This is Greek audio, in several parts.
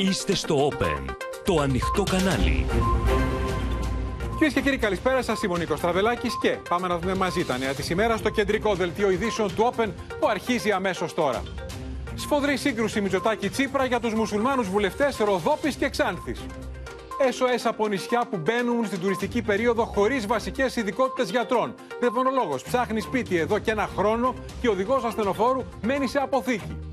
Είστε στο Open, το ανοιχτό κανάλι. Κυρίες και κύριοι, καλησπέρα σας. Είμαι ο Νίκος Τραβελάκης και πάμε να δούμε μαζί τα νέα της ημέρας στο κεντρικό δελτίο ειδήσεων του Open που αρχίζει αμέσως τώρα. Σφοδρή σύγκρουση Μητσοτάκη Τσίπρα για τους μουσουλμάνους βουλευτές Ροδόπης και Ξάνθης. SOS από νησιά που μπαίνουν στην τουριστική περίοδο χωρίς βασικές ειδικότητες γιατρών. Δευονολόγο ψάχνει σπίτι εδώ και ένα χρόνο και ο οδηγός ασθενοφόρου μένει σε αποθήκη.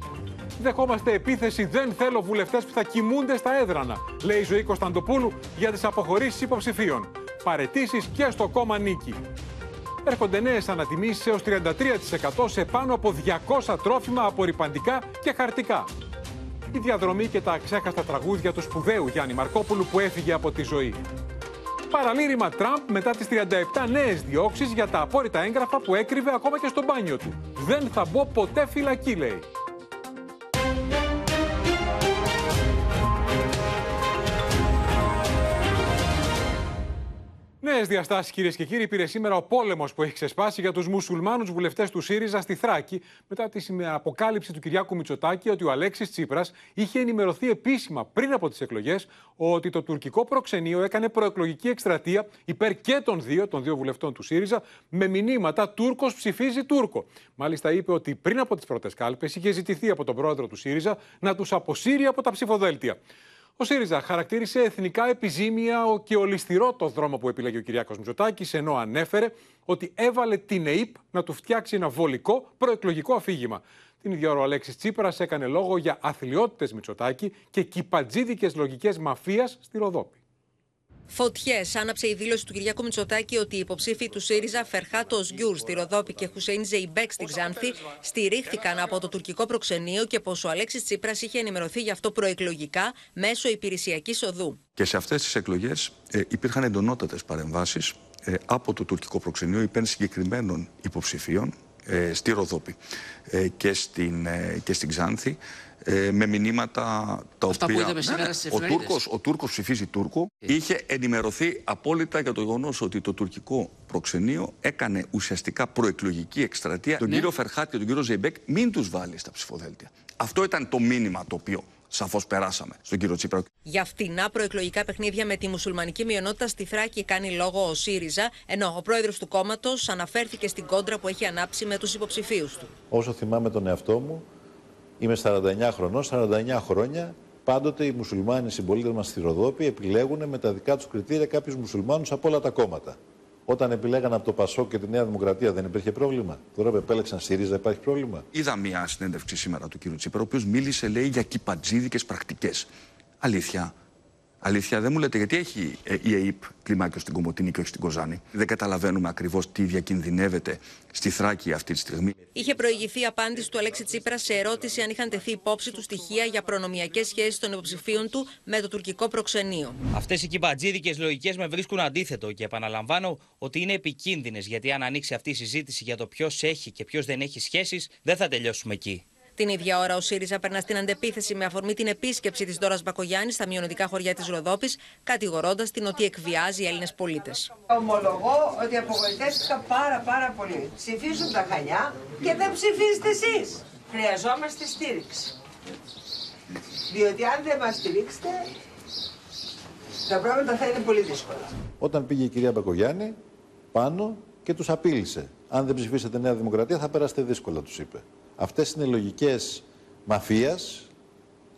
Δεχόμαστε επίθεση. Δεν θέλω βουλευτές που θα κοιμούνται στα έδρανα, λέει η Ζωή Κωνσταντοπούλου για τις αποχωρήσεις υποψηφίων. Παρετήσεις και στο κόμμα Νίκη. Έρχονται νέες ανατιμήσεις έως 33% σε πάνω από 200 τρόφιμα απορριπαντικά και χαρτικά. Η διαδρομή και τα αξέχαστα τραγούδια του σπουδαίου Γιάννη Μαρκόπουλου που έφυγε από τη ζωή. Παραλήρημα Τραμπ μετά τις 37 νέες διώξεις για τα απόρριτα έγγραφα που έκρυβε ακόμα και στο μπάνιο του. Δεν θα μπω ποτέ φυλακή, λέει. Νέες διαστάσεις, κυρίες και κύριοι, πήρε σήμερα ο πόλεμος που έχει ξεσπάσει για τους μουσουλμάνους βουλευτές του ΣΥΡΙΖΑ στη Θράκη μετά τη αποκάλυψη του Κυριάκου Μητσοτάκη ότι ο Αλέξης Τσίπρας είχε ενημερωθεί επίσημα πριν από τις εκλογές ότι το τουρκικό προξενείο έκανε προεκλογική εκστρατεία υπέρ και των δύο, των δύο βουλευτών του ΣΥΡΙΖΑ, με μηνύματα Τούρκος ψηφίζει Τούρκο. Μάλιστα είπε ότι πριν από τις πρώτες κάλπες είχε ζητηθεί από τον πρόεδρο του ΣΥΡΙΖΑ να τους αποσύρει από τα ψηφοδέλτια. Ο ΣΥΡΙΖΑ χαρακτήρισε εθνικά επιζήμια και ολιστηρό το δρόμο που επιλέγει ο Κυριάκος Μητσοτάκης, ενώ ανέφερε ότι έβαλε την ΕΕΠ να του φτιάξει ένα βολικό προεκλογικό αφήγημα. Την ίδια ώρα ο Αλέξης Τσίπρας έκανε λόγο για αθλειότητες Μητσοτάκη και κυπατζίδικες λογικές μαφίας στη Ροδόπη. Φωτιές άναψε η δήλωση του Κυριάκου Μητσοτάκη ότι οι υποψήφιοι του ΣΥΡΙΖΑ Φερχάτ Οζγκιούρ στη Ροδόπη και Χουσέιν Ζεϊμπέκ στην Ξάνθη στηρίχθηκαν από το τουρκικό προξενείο και πως ο Αλέξης Τσίπρας είχε ενημερωθεί γι' αυτό προεκλογικά μέσω υπηρεσιακής οδού. Και σε αυτές τις εκλογές ε, υπήρχαν εντονότατες παρεμβάσεις ε, από το τουρκικό προξενείο υπέρ συγκεκριμένων υποψηφίων ε, στη Ροδόπη ε, και, στην, ε, και στην Ξάνθη ε, με μηνύματα τα Αυτά οποία. που είδαμε σήμερα στις ο, εφημερίδες. Τούρκος, ο Τούρκος ψηφίζει Τούρκο. Είχε ενημερωθεί απόλυτα για το γεγονός ότι το τουρκικό προξενείο έκανε ουσιαστικά προεκλογική εκστρατεία. Τον κύριο Φερχάτ και τον κύριο Ζεϊμπέκ μην τους βάλει στα ψηφοδέλτια. Αυτό ήταν το μήνυμα το οποίο σαφώς περάσαμε στον κύριο Τσίπρα. Για φτηνά προεκλογικά παιχνίδια με τη μουσουλμανική μειονότητα στη Θράκη κάνει λόγο ο ΣΥΡΙΖΑ, ενώ ο πρόεδρος του κόμματος αναφέρθηκε στην κόντρα που έχει ανάψει με τους υποψηφίους του. Όσο θυμάμαι τον εαυτό μου, είμαι 49 χρονών, 49 χρόνια. Πάντοτε οι μουσουλμάνοι συμπολίτε μας στη Ροδόπη επιλέγουν με τα δικά τους κριτήρια κάποιους μουσουλμάνους από όλα τα κόμματα. Όταν επιλέγαν από το Πασόκ και τη Νέα Δημοκρατία δεν υπήρχε πρόβλημα. Τώρα που επέλεξαν ΣΥΡΙΖΑ υπάρχει πρόβλημα. Είδα μια συνέντευξη σήμερα του κύριου Τσίπρα, ο οποίος μίλησε, λέει, για κυπατζίδικες πρακτικές. Αλήθεια. Αλήθεια, δεν μου λέτε γιατί έχει ε, η ΑΕΠ κλιμάκιο στην Κομωτινή και όχι στην Κοζάνη; Δεν καταλαβαίνουμε ακριβώς τι διακινδυνεύεται στη Θράκη αυτή τη στιγμή. Είχε προηγηθεί απάντηση του Αλέξη Τσίπρα σε ερώτηση αν είχαν τεθεί υπόψη του στοιχεία για προνομιακές σχέσεις των υποψηφίων του με το τουρκικό προξενείο. Αυτές οι κυμπατζίδικε λογικές με βρίσκουν αντίθετο και επαναλαμβάνω ότι είναι επικίνδυνες γιατί αν ανοίξει αυτή η συζήτηση για το ποιος έχει και ποιος δεν έχει σχέσεις, δεν θα τελειώσουμε εκεί. Την ίδια ώρα, ο ΣΥΡΙΖΑ περνά στην αντεπίθεση με αφορμή την επίσκεψη της Δόρα Μπακογιάννης στα μειονοτικά χωριά της Ροδόπης, κατηγορώντας την ότι εκβιάζει Έλληνες πολίτες. Ομολογώ ότι απογοητεύτηκα πάρα πάρα πολύ. Ψηφίζουν τα χανιά και δεν ψηφίζετε εσείς. Χρειαζόμαστε στήριξη. Διότι αν δεν μας στηρίξετε, τα πράγματα θα είναι πολύ δύσκολα. Όταν πήγε η κυρία Μπακογιάννη πάνω και τους απείλησε. Αν δεν ψηφίσετε Νέα Δημοκρατία θα περάσετε δύσκολα, τους είπε. Αυτές είναι λογικές μαφίας.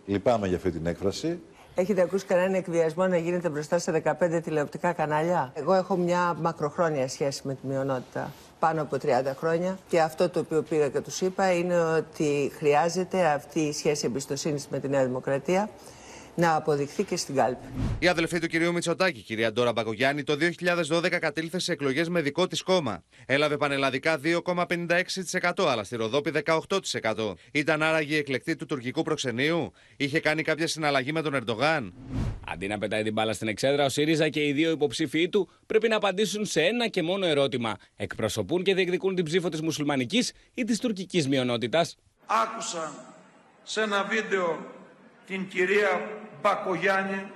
Λυπάμαι για αυτή την έκφραση. Έχετε ακούσει κανένα εκβιασμό να γίνεται μπροστά σε 15 τηλεοπτικά κανάλια; Εγώ έχω μια μακροχρόνια σχέση με τη μειονότητα. Πάνω από 30 χρόνια. Και αυτό το οποίο πήγα και τους είπα είναι ότι χρειάζεται αυτή η σχέση εμπιστοσύνης με τη Νέα Δημοκρατία να αποδειχθεί και στην κάλπη. Η αδελφή του κυρίου Μητσοτάκη, κυρία Ντόρα Μπακογιάννη, το 2012 κατήλθε σε εκλογές με δικό της κόμμα. Έλαβε πανελλαδικά 2,56%, αλλά στη Ροδόπη 18%. Ήταν άραγε η εκλεκτή του τουρκικού προξενείου. Είχε κάνει κάποια συναλλαγή με τον Ερντογάν. Αντί να πετάει την μπάλα στην εξέδρα, ο ΣΥΡΙΖΑ και οι δύο υποψήφοι του πρέπει να απαντήσουν σε ένα και μόνο ερώτημα. Εκπροσωπούν και διεκδικούν την ψήφο της μουσουλμανικής ή της τουρκικής μειονότητας. άκουσα σε ένα βίντεο την κυρία Μπακογιάννη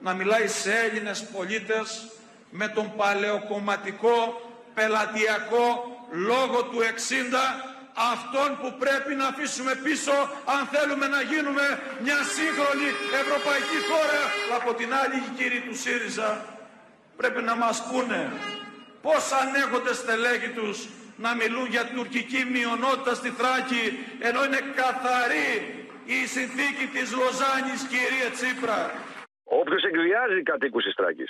να μιλάει σε Έλληνες πολίτες με τον παλαιοκομματικό πελατειακό λόγο του 60 αυτόν που πρέπει να αφήσουμε πίσω αν θέλουμε να γίνουμε μια σύγχρονη ευρωπαϊκή χώρα. Από την άλλη οι κύριοι του ΣΥΡΙΖΑ πρέπει να μας πούνε πώς ανέχονται στελέχη τους να μιλούν για τουρκική μειονότητα στη Θράκη ενώ είναι καθαρή η συνθήκη της Λοζάνης κύριε Τσίπρα. Όποιος εκβιάζει κατοίκους της Θράκη.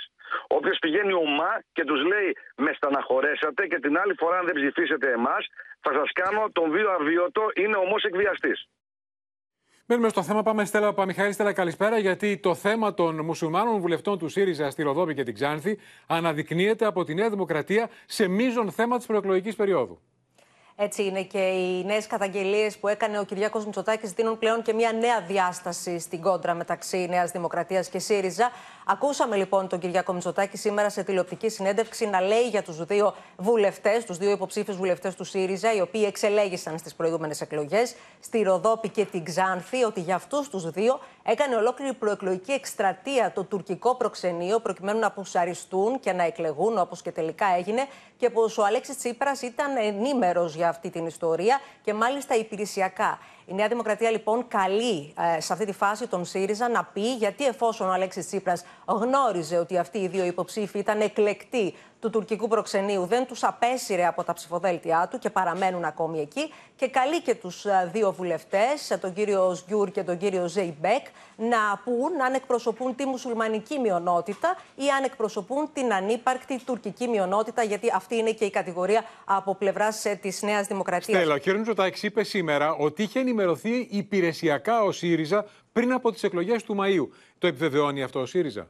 Όποιος πηγαίνει ομά και τους λέει με στεναχωρέσατε και την άλλη φορά αν δεν ψηφίσετε εμάς, θα σας κάνω τον βίο αβίωτο, είναι ομός εκβιαστής. Μένουμε στο θέμα. Πάμε Στέλλα Παμιχαήλ. Στέλλα, καλησπέρα. Γιατί το θέμα των μουσουλμάνων βουλευτών του ΣΥΡΙΖΑ στη Ροδόπη και την Ξάνθη αναδεικνύεται από τη Νέα Δημοκρατία σε μείζον θέμα της προεκλογικής περίοδου. Έτσι είναι και οι νέες καταγγελίες που έκανε ο Κυριάκος Μητσοτάκης δίνουν πλέον και μια νέα διάσταση στην κόντρα μεταξύ Νέας Δημοκρατίας και ΣΥΡΙΖΑ. Ακούσαμε λοιπόν τον Κυριάκο Μητσοτάκη σήμερα σε τηλεοπτική συνέντευξη να λέει για τους δύο βουλευτές, τους δύο υποψήφιους βουλευτές του ΣΥΡΙΖΑ, οι οποίοι εξελέγησαν στις προηγούμενες εκλογές, στη Ροδόπη και την Ξάνθη, ότι για αυτούς τους δύο έκανε ολόκληρη προεκλογική εκστρατεία το τουρκικό προξενείο, προκειμένου να πουσαριστούν και να εκλεγούν, όπως και τελικά έγινε, και πως ο Αλέξης Τσίπρας ήταν ενήμερος για αυτή την ιστορία και μάλιστα υπηρεσιακά. Η Νέα Δημοκρατία λοιπόν καλεί ε, σε αυτή τη φάση τον ΣΥΡΙΖΑ να πει γιατί εφόσον ο Αλέξης Τσίπρας γνώριζε ότι αυτοί οι δύο υποψήφοι ήταν εκλεκτοί του τουρκικού προξενείου δεν τους απέσυρε από τα ψηφοδέλτια του και παραμένουν ακόμη εκεί και καλεί και τους ε, δύο βουλευτές, ε, τον κύριο Οζγκιούρ και τον κύριο Ζεϊμπέκ, να πουν αν εκπροσωπούν τη μουσουλμανική μειονότητα ή αν εκπροσωπούν την ανύπαρκτη τουρκική μειονότητα, γιατί αυτή είναι και η κατηγορία από πλευράς ε, της Νέας Δημοκρατίας. Στέλλα, ο κ. Μητσοτάκης είπε σήμερα ότι είχε ενημερωθεί υπηρεσιακά ο ΣΥΡΙΖΑ πριν από τις εκλογές του Μαΐου. Το επιβεβαιώνει αυτό ο ΣΥΡΙΖΑ;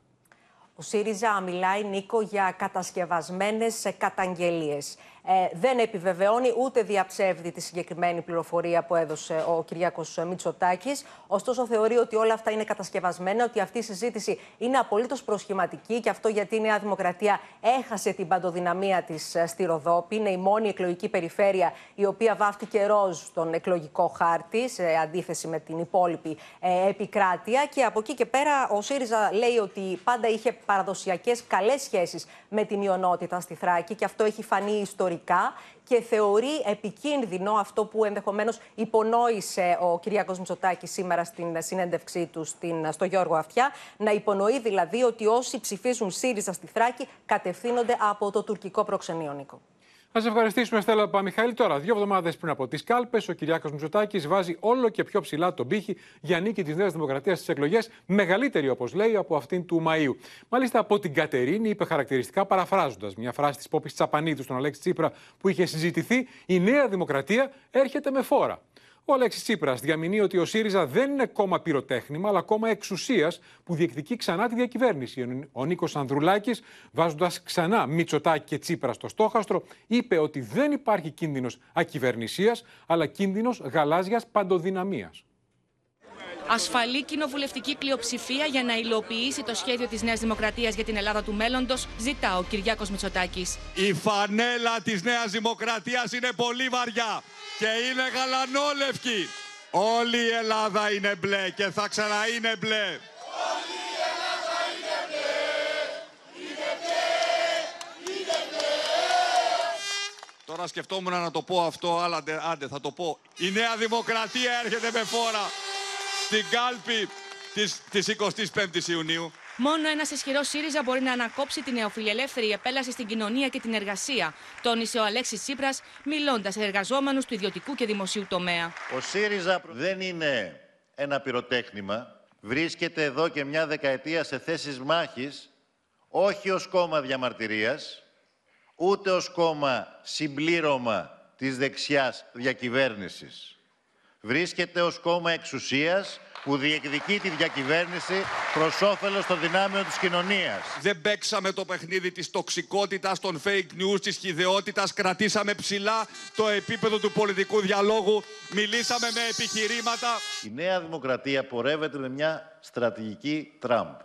Ο ΣΥΡΙΖΑ μιλάει, Νίκο, για κατασκευασμένες καταγγελίες. Ε, δεν επιβεβαιώνει ούτε διαψεύδει τη συγκεκριμένη πληροφορία που έδωσε ο Κυριάκος Μητσοτάκης. Ωστόσο, θεωρεί ότι όλα αυτά είναι κατασκευασμένα, ότι αυτή η συζήτηση είναι απολύτως προσχηματική και αυτό γιατί η Νέα Δημοκρατία έχασε την παντοδυναμία της ε, στη Ροδόπη. Είναι η μόνη εκλογική περιφέρεια η οποία βάφτηκε ροζ στον εκλογικό χάρτη, σε αντίθεση με την υπόλοιπη ε, επικράτεια. Και από εκεί και πέρα, ο ΣΥΡΙΖΑ λέει ότι πάντα είχε παραδοσιακές καλές σχέσεις με τη μειονότητα στη Θράκη και αυτό έχει φανεί ιστορικά και θεωρεί επικίνδυνο αυτό που ενδεχομένως υπονόησε ο Κυριάκος Μητσοτάκης σήμερα στην συνέντευξή του στην, στο Γιώργο Αυτιά. Να υπονοεί δηλαδή ότι όσοι ψηφίζουν ΣΥΡΙΖΑ στη Θράκη κατευθύνονται από το τουρκικό προξενείο, Νίκο. Να σε ευχαριστήσουμε, Στέλλα Παμιχαήλ. Τώρα, δύο εβδομάδες πριν από τις κάλπες, ο Κυριάκος Μητσοτάκης βάζει όλο και πιο ψηλά τον πύχη για νίκη της Νέας Δημοκρατίας στις εκλογές, μεγαλύτερη όπως λέει από αυτήν του Μαΐου. Μάλιστα από την Κατερίνη είπε χαρακτηριστικά, παραφράζοντας μια φράση της Πόπης Τσαπανίδου στον Αλέξη Τσίπρα που είχε συζητηθεί, η Νέα Δημοκρατία έρχεται με φόρα. Ο Αλέξης Τσίπρας διαμηνύει ότι ο ΣΥΡΙΖΑ δεν είναι κόμμα πυροτέχνημα, αλλά κόμμα εξουσίας που διεκδικεί ξανά τη διακυβέρνηση. Ο Νίκος Ανδρουλάκης, βάζοντας ξανά Μητσοτάκη και Τσίπρα στο στόχαστρο, είπε ότι δεν υπάρχει κίνδυνος ακυβερνησίας, αλλά κίνδυνος γαλάζιας παντοδυναμίας. Ασφαλή κοινοβουλευτική πλειοψηφία για να υλοποιήσει το σχέδιο της Νέας Δημοκρατίας για την Ελλάδα του μέλλοντος, ζητά ο Κυριάκος Μητσοτάκης. Η φανέλα της Νέας Δημοκρατίας είναι πολύ βαριά και είναι γαλανόλευκη. Όλη η Ελλάδα είναι μπλε και θα ξαναείνε μπλε. Όλη η Ελλάδα είναι μπλε. Είναι μπλε. Είναι μπλε. Τώρα σκεφτόμουν να το πω αυτό, αλλά άντε θα το πω. Η Νέα Δημοκρατία έρχεται με φόρα στην κάλπη της, της 25ης Ιουνίου. Μόνο ένας ισχυρός ΣΥΡΙΖΑ μπορεί να ανακόψει την νεοφιλελεύθερη επέλαση στην κοινωνία και την εργασία, τόνισε ο Αλέξης Τσίπρας, μιλώντας σε εργαζόμενους του ιδιωτικού και δημοσίου τομέα. Ο ΣΥΡΙΖΑ δεν είναι ένα πυροτέχνημα. Βρίσκεται εδώ και μια δεκαετία σε θέσεις μάχης, όχι ως κόμμα διαμαρτυρίας, ούτε ως κόμμα συμπλήρωμα της δεξιάς διακυβέρνησης βρίσκεται ως κόμμα εξουσίας που διεκδικεί τη διακυβέρνηση προς όφελος των δυνάμεων της κοινωνίας. Δεν παίξαμε το παιχνίδι της τοξικότητας, των fake news, της χιδεότητας. Κρατήσαμε ψηλά το επίπεδο του πολιτικού διαλόγου. Μιλήσαμε με επιχειρήματα. Η Νέα Δημοκρατία πορεύεται με μια στρατηγική Τραμπ.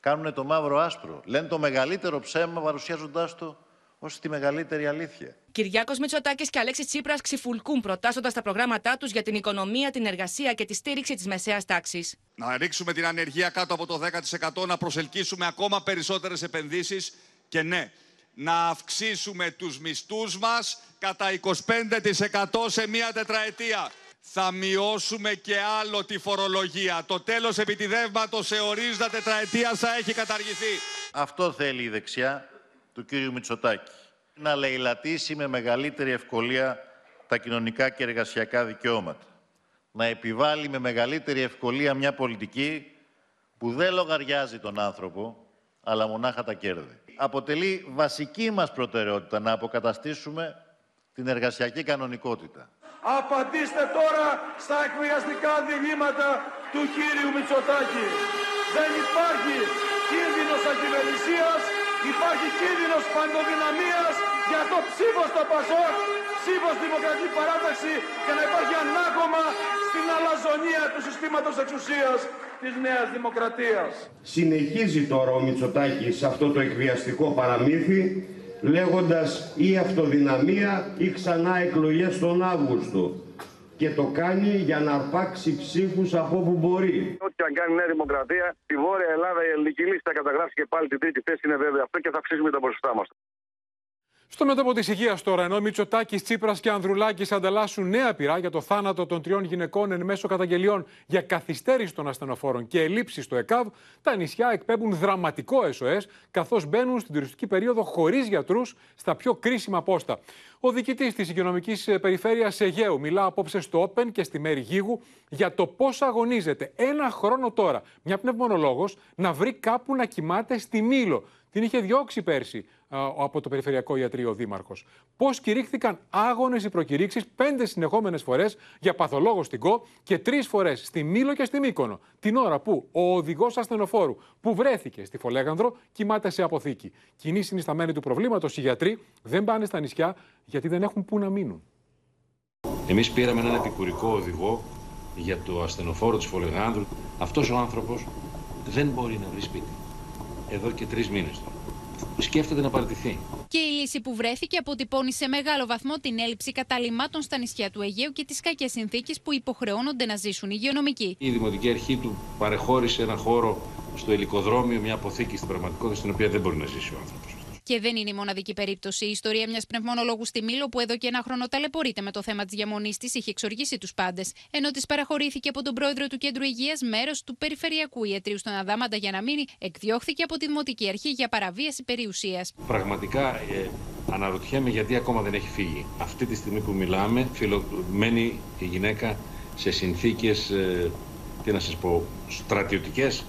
Κάνουν το μαύρο άσπρο. Λένε το μεγαλύτερο ψέμα παρουσιάζοντάς το ως τη μεγαλύτερη αλήθεια. Κυριάκος Μητσοτάκης και Αλέξης Τσίπρας ξυφουλκούν προτάσσοντα τα προγράμματά τους για την οικονομία, την εργασία και τη στήριξη της μεσαίας τάξης. Να ρίξουμε την ανεργία κάτω από το 10%, να προσελκύσουμε ακόμα περισσότερες επενδύσεις και ναι, να αυξήσουμε τους μισθούς μας κατά 25% σε μία τετραετία. Θα μειώσουμε και άλλο τη φορολογία. Το τέλος επιτιδεύματος σε ορίζοντα τετραετίας θα έχει καταργηθεί. Αυτό θέλει η δεξιά του κύριου Μητσοτάκη. Να λαιλατήσει με μεγαλύτερη ευκολία τα κοινωνικά και εργασιακά δικαιώματα. Να επιβάλλει με μεγαλύτερη ευκολία μια πολιτική που δεν λογαριάζει τον άνθρωπο, αλλά μονάχα τα κέρδη. Αποτελεί βασική μας προτεραιότητα να αποκαταστήσουμε την εργασιακή κανονικότητα. Απαντήστε τώρα στα εκβιαστικά διλήμματα του κύριου Μητσοτάκη. Δεν υπάρχει κίνδυνος ακυβερνησίας, υπάρχει κίνδυνος παντοδυναμίας για το ψήφος στο Πασόκ, ψήφος Δημοκρατική Παράταξη και να υπάρχει ανάγωμα στην αλαζονία του συστήματος εξουσίας της Νέας Δημοκρατίας. Συνεχίζει τώρα ο Μητσοτάκης αυτό το εκβιαστικό παραμύθι λέγοντας ή αυτοδυναμία ή ξανά εκλογές τον Αύγουστο και το κάνει για να αρπάξει ψήφους από όπου μπορεί. Ό,τι αν κάνει η Νέα Δημοκρατία, στη Βόρεια Ελλάδα η ελληνική λύση θα καταγράψει και πάλι την τρίτη θέση, είναι βέβαιο αυτό και θα αυξήσουμε τα ποσοστά μας. Στο μέτωπο της υγείας τώρα, ενώ Μητσοτάκης, Τσίπρας και Ανδρουλάκης ανταλλάσσουν νέα πειρά για το θάνατο των τριών γυναικών εν μέσω καταγγελιών για καθυστέρηση των ασθενοφόρων και ελλείψει στο ΕΚΑΒ, τα νησιά εκπέμπουν δραματικό SOS, καθώς μπαίνουν στην τουριστική περίοδο χωρίς γιατρούς στα πιο κρίσιμα πόστα. Ο διοικητής της Υγειονομικής Περιφέρειας Αιγαίου μιλά απόψε στο Όπεν και στη Μέρη Γίγου για το πώς αγωνίζεται ένα χρόνο τώρα μια πνευμονολόγος να βρει κάπου να κοιμάται στη Μήλο. Την είχε διώξει πέρσι από το Περιφερειακό Ιατρείο ο Δήμαρχος. Πώς κηρύχθηκαν άγονες οι προκηρύξεις πέντε συνεχόμενες φορές για παθολόγο στην ΚΟ και τρεις φορές στη Μήλο και στη Μύκονο. Την ώρα που ο οδηγός ασθενοφόρου που βρέθηκε στη Φολέγανδρο κοιμάται σε αποθήκη. Κοινή συνισταμένη του προβλήματος οι γιατροί δεν πάνε στα νησιά γιατί δεν έχουν πού να μείνουν. Εμείς πήραμε έναν επικουρικό οδηγό για το ασθενοφόρο της Φολεγάνδρου. Αυτός ο άνθρωπος δεν μπορεί να βρει σπίτι. Εδώ και τρεις μήνες τώρα σκέφτεται να παραιτηθεί. Και η λύση που βρέθηκε αποτυπώνει σε μεγάλο βαθμό την έλλειψη καταλήμματων στα νησιά του Αιγαίου και τις κακές συνθήκες που υποχρεώνονται να ζήσουν οι υγειονομικοί. Η Δημοτική Αρχή του παρεχώρησε ένα χώρο στο ελικοδρόμιο, μια αποθήκη στην πραγματικότητα στην οποία δεν μπορεί να ζήσει ο άνθρωπος. Και δεν είναι η μοναδική περίπτωση. Η ιστορία μιας πνευμονολόγου στη Μήλο, που εδώ και ένα χρόνο ταλαιπωρείται με το θέμα της διαμονής της, είχε εξοργήσει τους πάντες. Ενώ της παραχωρήθηκε από τον πρόεδρο του Κέντρου Υγείας μέρος του Περιφερειακού Ιατρίου στον Αδάμαντα για να μείνει, εκδιώχθηκε από τη Δημοτική Αρχή για παραβίαση περιουσίας. Πραγματικά ε, αναρωτιέμαι γιατί ακόμα δεν έχει φύγει. Αυτή τη στιγμή που μιλάμε, μένει η γυναίκα σε συνθήκες, ε, τι να σας πω, στρατιωτικές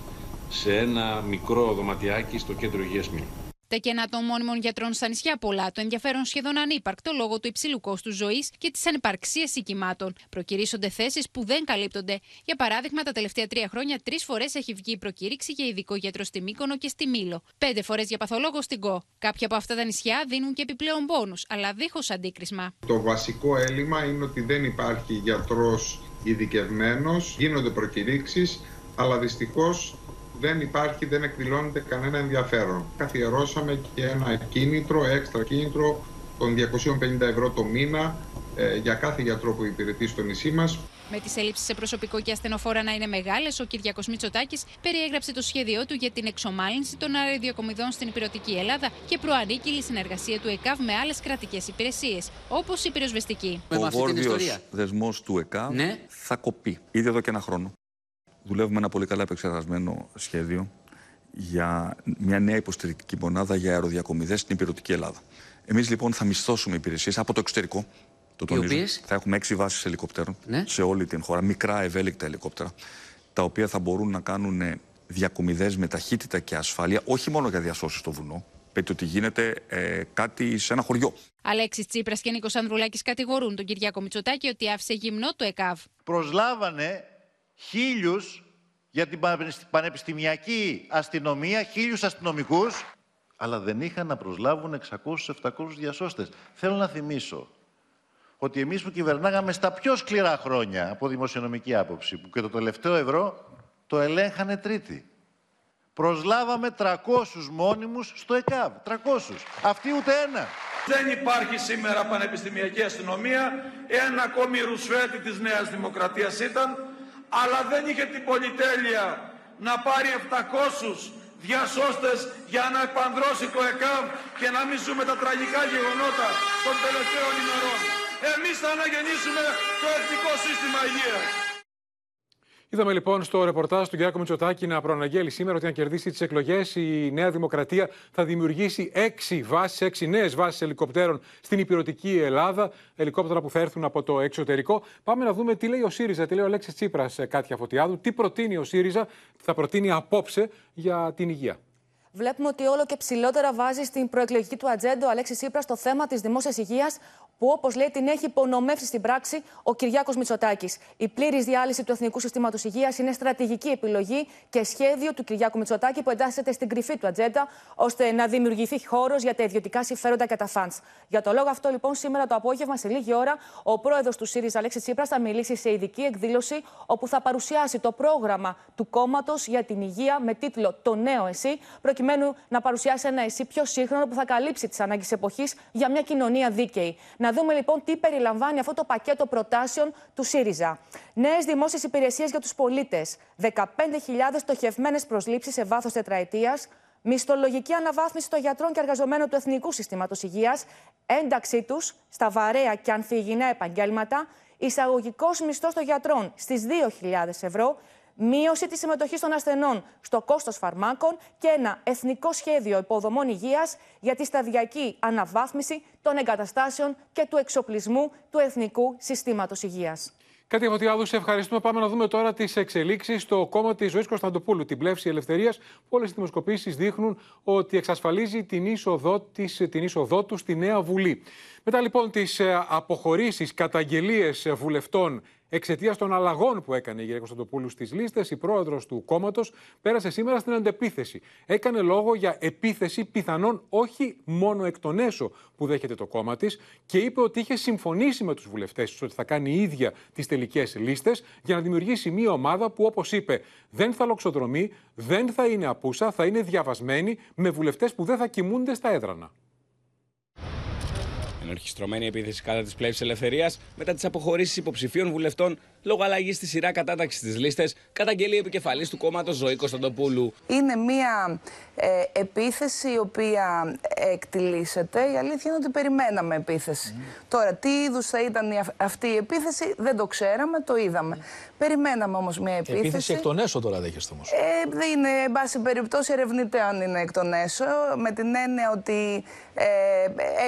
σε ένα μικρό δωματιάκι στο κέντρο υγείας Μήλου. Τα κενά των μόνιμων γιατρών στα νησιά πολλά, το ενδιαφέρον σχεδόν ανύπαρκτο λόγω του υψηλού κόστου ζωής και της ανυπαρξίας οικημάτων. Προκυρήσονται θέσεις που δεν καλύπτονται. Για παράδειγμα, τα τελευταία τρία χρόνια τρεις φορές έχει βγει η προκήρυξη για ειδικό γιατρό στη Μύκονο και στη Μήλο. Πέντε φορές για παθολόγο στην ΚΟ. Κάποια από αυτά τα νησιά δίνουν και επιπλέον πόνους, αλλά δίχως αντίκρισμα. Το βασικό έλλειμμα είναι ότι δεν υπάρχει γιατρός ειδικευμένος, γίνονται προκηρύξεις, αλλά δυστυχώς δεν υπάρχει, δεν εκδηλώνεται κανένα ενδιαφέρον. Καθιερώσαμε και ένα κίνητρο, έξτρα κίνητρο των 250 ευρώ το μήνα ε, για κάθε γιατρό που υπηρετεί στο νησί μας. Με τις έλλειψει σε προσωπικό και ασθενοφόρα να είναι μεγάλες, ο Κυριακός Μητσοτάκης περιέγραψε το σχέδιό του για την εξομάλυνση των αεροδιοκομιδών στην υπηρετική Ελλάδα και προανήκειλη συνεργασία του ΕΚΑΒ με άλλες κρατικές υπηρεσίες, όπως η πυροσβεστική. Ο βόρειος δεσμός του ΕΚΑΒ ναι. θα κοπεί ήδη εδώ και ένα χρόνο δουλεύουμε ένα πολύ καλά επεξεργασμένο σχέδιο για μια νέα υποστηρικτική μονάδα για αεροδιακομιδές στην υπηρετική Ελλάδα. Εμείς λοιπόν θα μισθώσουμε υπηρεσίες από το εξωτερικό. Το τονίζω. Θα έχουμε έξι βάσεις ελικόπτερων ναι. σε όλη την χώρα, μικρά ευέλικτα ελικόπτερα, τα οποία θα μπορούν να κάνουν διακομιδές με ταχύτητα και ασφάλεια, όχι μόνο για διασώσεις στο βουνό, πέτει ότι γίνεται ε, κάτι σε ένα χωριό. Αλέξης Τσίπρας και Νίκος Ανδρουλάκης κατηγορούν τον Κυριάκο Μητσοτάκη ότι άφησε γυμνό το ΕΚΑΒ. Προσλάβανε χίλιους για την πανεπιστημιακή αστυνομία, χίλιους αστυνομικούς, αλλά δεν είχαν να προσλάβουν 600-700 διασώστες. Θέλω να θυμίσω ότι εμείς που κυβερνάγαμε στα πιο σκληρά χρόνια από δημοσιονομική άποψη, που και το τελευταίο ευρώ το ελέγχανε τρίτη. Προσλάβαμε 300 μόνιμους στο ΕΚΑΒ. 300. Αυτοί ούτε ένα. Δεν υπάρχει σήμερα πανεπιστημιακή αστυνομία. Ένα ακόμη ρουσφέτη της Νέας Δημοκρατίας ήταν αλλά δεν είχε την πολυτέλεια να πάρει 700 διασώστες για να επανδρώσει το ΕΚΑΒ και να μην ζούμε τα τραγικά γεγονότα των τελευταίων ημερών. Εμείς θα αναγεννήσουμε το εθνικό σύστημα υγείας. Είδαμε λοιπόν στο ρεπορτάζ του Γιάκο Μητσοτάκη να προαναγγέλει σήμερα ότι αν κερδίσει τις εκλογές, η Νέα Δημοκρατία θα δημιουργήσει έξι βάσεις, έξι νέες βάσεις ελικοπτέρων στην υπηρετική Ελλάδα. Ελικόπτερα που θα έρθουν από το εξωτερικό. Πάμε να δούμε τι λέει ο ΣΥΡΙΖΑ, τι λέει ο Αλέξης Τσίπρας, Κάτια Φωτιάδου, τι προτείνει ο ΣΥΡΙΖΑ, θα προτείνει απόψε για την υγεία. Βλέπουμε ότι όλο και ψηλότερα βάζει στην προεκλογική του ατζέντα ο Αλέξης Σύπρα το θέμα της δημόσιας υγείας, που όπως λέει την έχει υπονομεύσει στην πράξη ο Κυριάκος Μητσοτάκης. Η πλήρης διάλυση του Εθνικού Συστήματος Υγείας είναι στρατηγική επιλογή και σχέδιο του Κυριάκου Μητσοτάκη που εντάσσεται στην κρυφή του ατζέντα, ώστε να δημιουργηθεί χώρος για τα ιδιωτικά συμφέροντα και τα φαντς. Για το λόγο αυτό, λοιπόν, σήμερα το απόγευμα, σε λίγη ώρα, ο πρόεδρος του ΣΥΡΙΖΑ, Αλέξης Τσίπρας, θα μιλήσει σε ειδική εκδήλωση, όπου θα παρουσιάσει το πρόγραμμα του κόμματος για την υγεία με τίτλο Το Νέο Εσύ, προκειμένου να παρουσιάσει ένα εσύ πιο σύγχρονο που θα καλύψει τις ανάγκες εποχής για μια κοινωνία δίκαιη. Να δούμε λοιπόν τι περιλαμβάνει αυτό το πακέτο προτάσεων του ΣΥΡΙΖΑ. Νέες δημόσιες υπηρεσίες για τους πολίτες. 15.000 στοχευμένες προσλήψεις σε βάθος τετραετίας. Μισθολογική αναβάθμιση των γιατρών και εργαζομένων του Εθνικού Συστήματος Υγείας. Ένταξή τους στα βαρέα και ανθυγινά επαγγέλματα. Εισαγωγικός μισθός των γιατρών στις 2.000 ευρώ μείωση της συμμετοχής των ασθενών στο κόστος φαρμάκων και ένα εθνικό σχέδιο υποδομών υγείας για τη σταδιακή αναβάθμιση των εγκαταστάσεων και του εξοπλισμού του Εθνικού Συστήματος Υγείας. Κάτι Φωτιάδου, σε ευχαριστούμε. Πάμε να δούμε τώρα τις εξελίξεις στο κόμμα της Ζωής Κωνσταντοπούλου, την πλεύση ελευθερίας. Όλες οι δημοσκοπήσεις δείχνουν ότι εξασφαλίζει την είσοδό, της, την είσοδό του στη νέα Βουλή. Μετά λοιπόν τις ε, αποχωρήσεις, καταγγελίες βουλευτών Εξαιτίας των αλλαγών που έκανε η κυρία Κωνσταντοπούλου στις λίστες, η πρόεδρος του κόμματος πέρασε σήμερα στην αντεπίθεση. Έκανε λόγο για επίθεση πιθανόν όχι μόνο εκ των έσω που δέχεται το κόμμα της και είπε ότι είχε συμφωνήσει με τους βουλευτές της ότι θα κάνει η ίδια τις τελικές λίστες για να δημιουργήσει μια ομάδα που, όπως είπε, δεν θα λοξοδρομεί, δεν θα είναι απούσα, θα είναι διαβασμένη με βουλευτές που δεν θα κοιμούνται στα έδρανα. Ενορχιστρωμένη επίθεση κατά της πλεύσης ελευθερίας μετά τις αποχωρήσεις υποψηφίων βουλευτών λόγω αλλαγής στη σειρά κατάταξης της λίστες, καταγγελεί επικεφαλής του κόμματος Ζωή Κωνσταντοπούλου. Είναι μία ε, επίθεση η οποία εκτιλήσεται. Η αλήθεια είναι ότι περιμέναμε επίθεση. Τώρα, τι είδους θα ήταν αυτή η επίθεση δεν το ξέραμε, το είδαμε. Περιμέναμε όμως μία επίθεση. Επίθεση εκ των έσω τώρα δέχεστε όμως. Ε, δεν είναι, εν πάση περιπτώσει, ερευνητέ αν είναι εκ των έσω, με την έννοια ότι ε,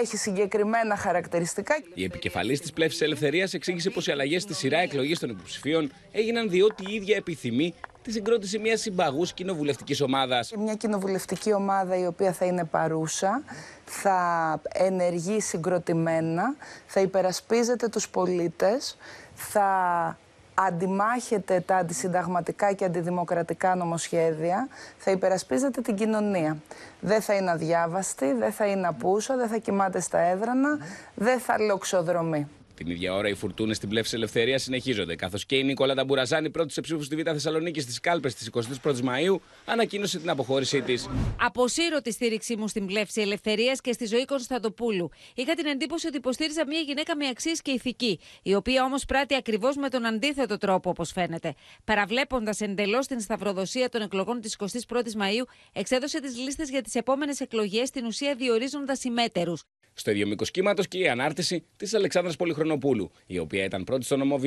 έχει συγκεκριμένα χαρακτηριστικά. Η επικεφαλής της πλεύσης ελευθερίας εξήγησε πως οι αλλαγές στη σειρά εκλογής των υποψηφίων έγιναν διότι η ίδια επιθυμεί τη συγκρότηση μιας συμπαγούς κοινοβουλευτικής ομάδας. Μια κοινοβουλευτική ομάδα η οποία θα είναι παρούσα, θα ενεργεί συγκροτημένα, θα υπερασπίζεται τους πολίτες, θα αντιμάχεται τα αντισυνταγματικά και αντιδημοκρατικά νομοσχέδια, θα υπερασπίζεται την κοινωνία. Δεν θα είναι αδιάβαστη, δεν θα είναι απούσα, δεν θα κοιμάται στα έδρανα, δεν θα λοξοδρομεί. Την ίδια ώρα οι φουρτούνες στην πλεύση ελευθερίας συνεχίζονται, καθώς και η Νίκολα Ταμπουραζάνη, πρώτη σε ψήφους στη Β' Θεσσαλονίκη στις κάλπες της 21η Μαου, ανακοίνωσε την αποχώρησή της. Αποσύρω τη στήριξή μου στην πλεύση ελευθερίας και στη ζωή Κωνσταντοπούλου. Είχα την εντύπωση ότι υποστήριζα μια γυναίκα με αξίες και ηθική, η οποία όμως πράττει ακριβώς με τον αντίθετο τρόπο, όπως φαίνεται. Παραβλέποντας εντελώς την σταυροδοσία των εκλογών της 21η Μαου, εξέδωσε τις λίστες για τις επόμενες εκλογές, στην ουσία διορίζοντας συμμέτερου. Στο ίδιο μήκος κύματος και η ανάρτηση της Αλεξάνδρας Πολυχρονοπούλου, η οποία ήταν πρώτη στο νομό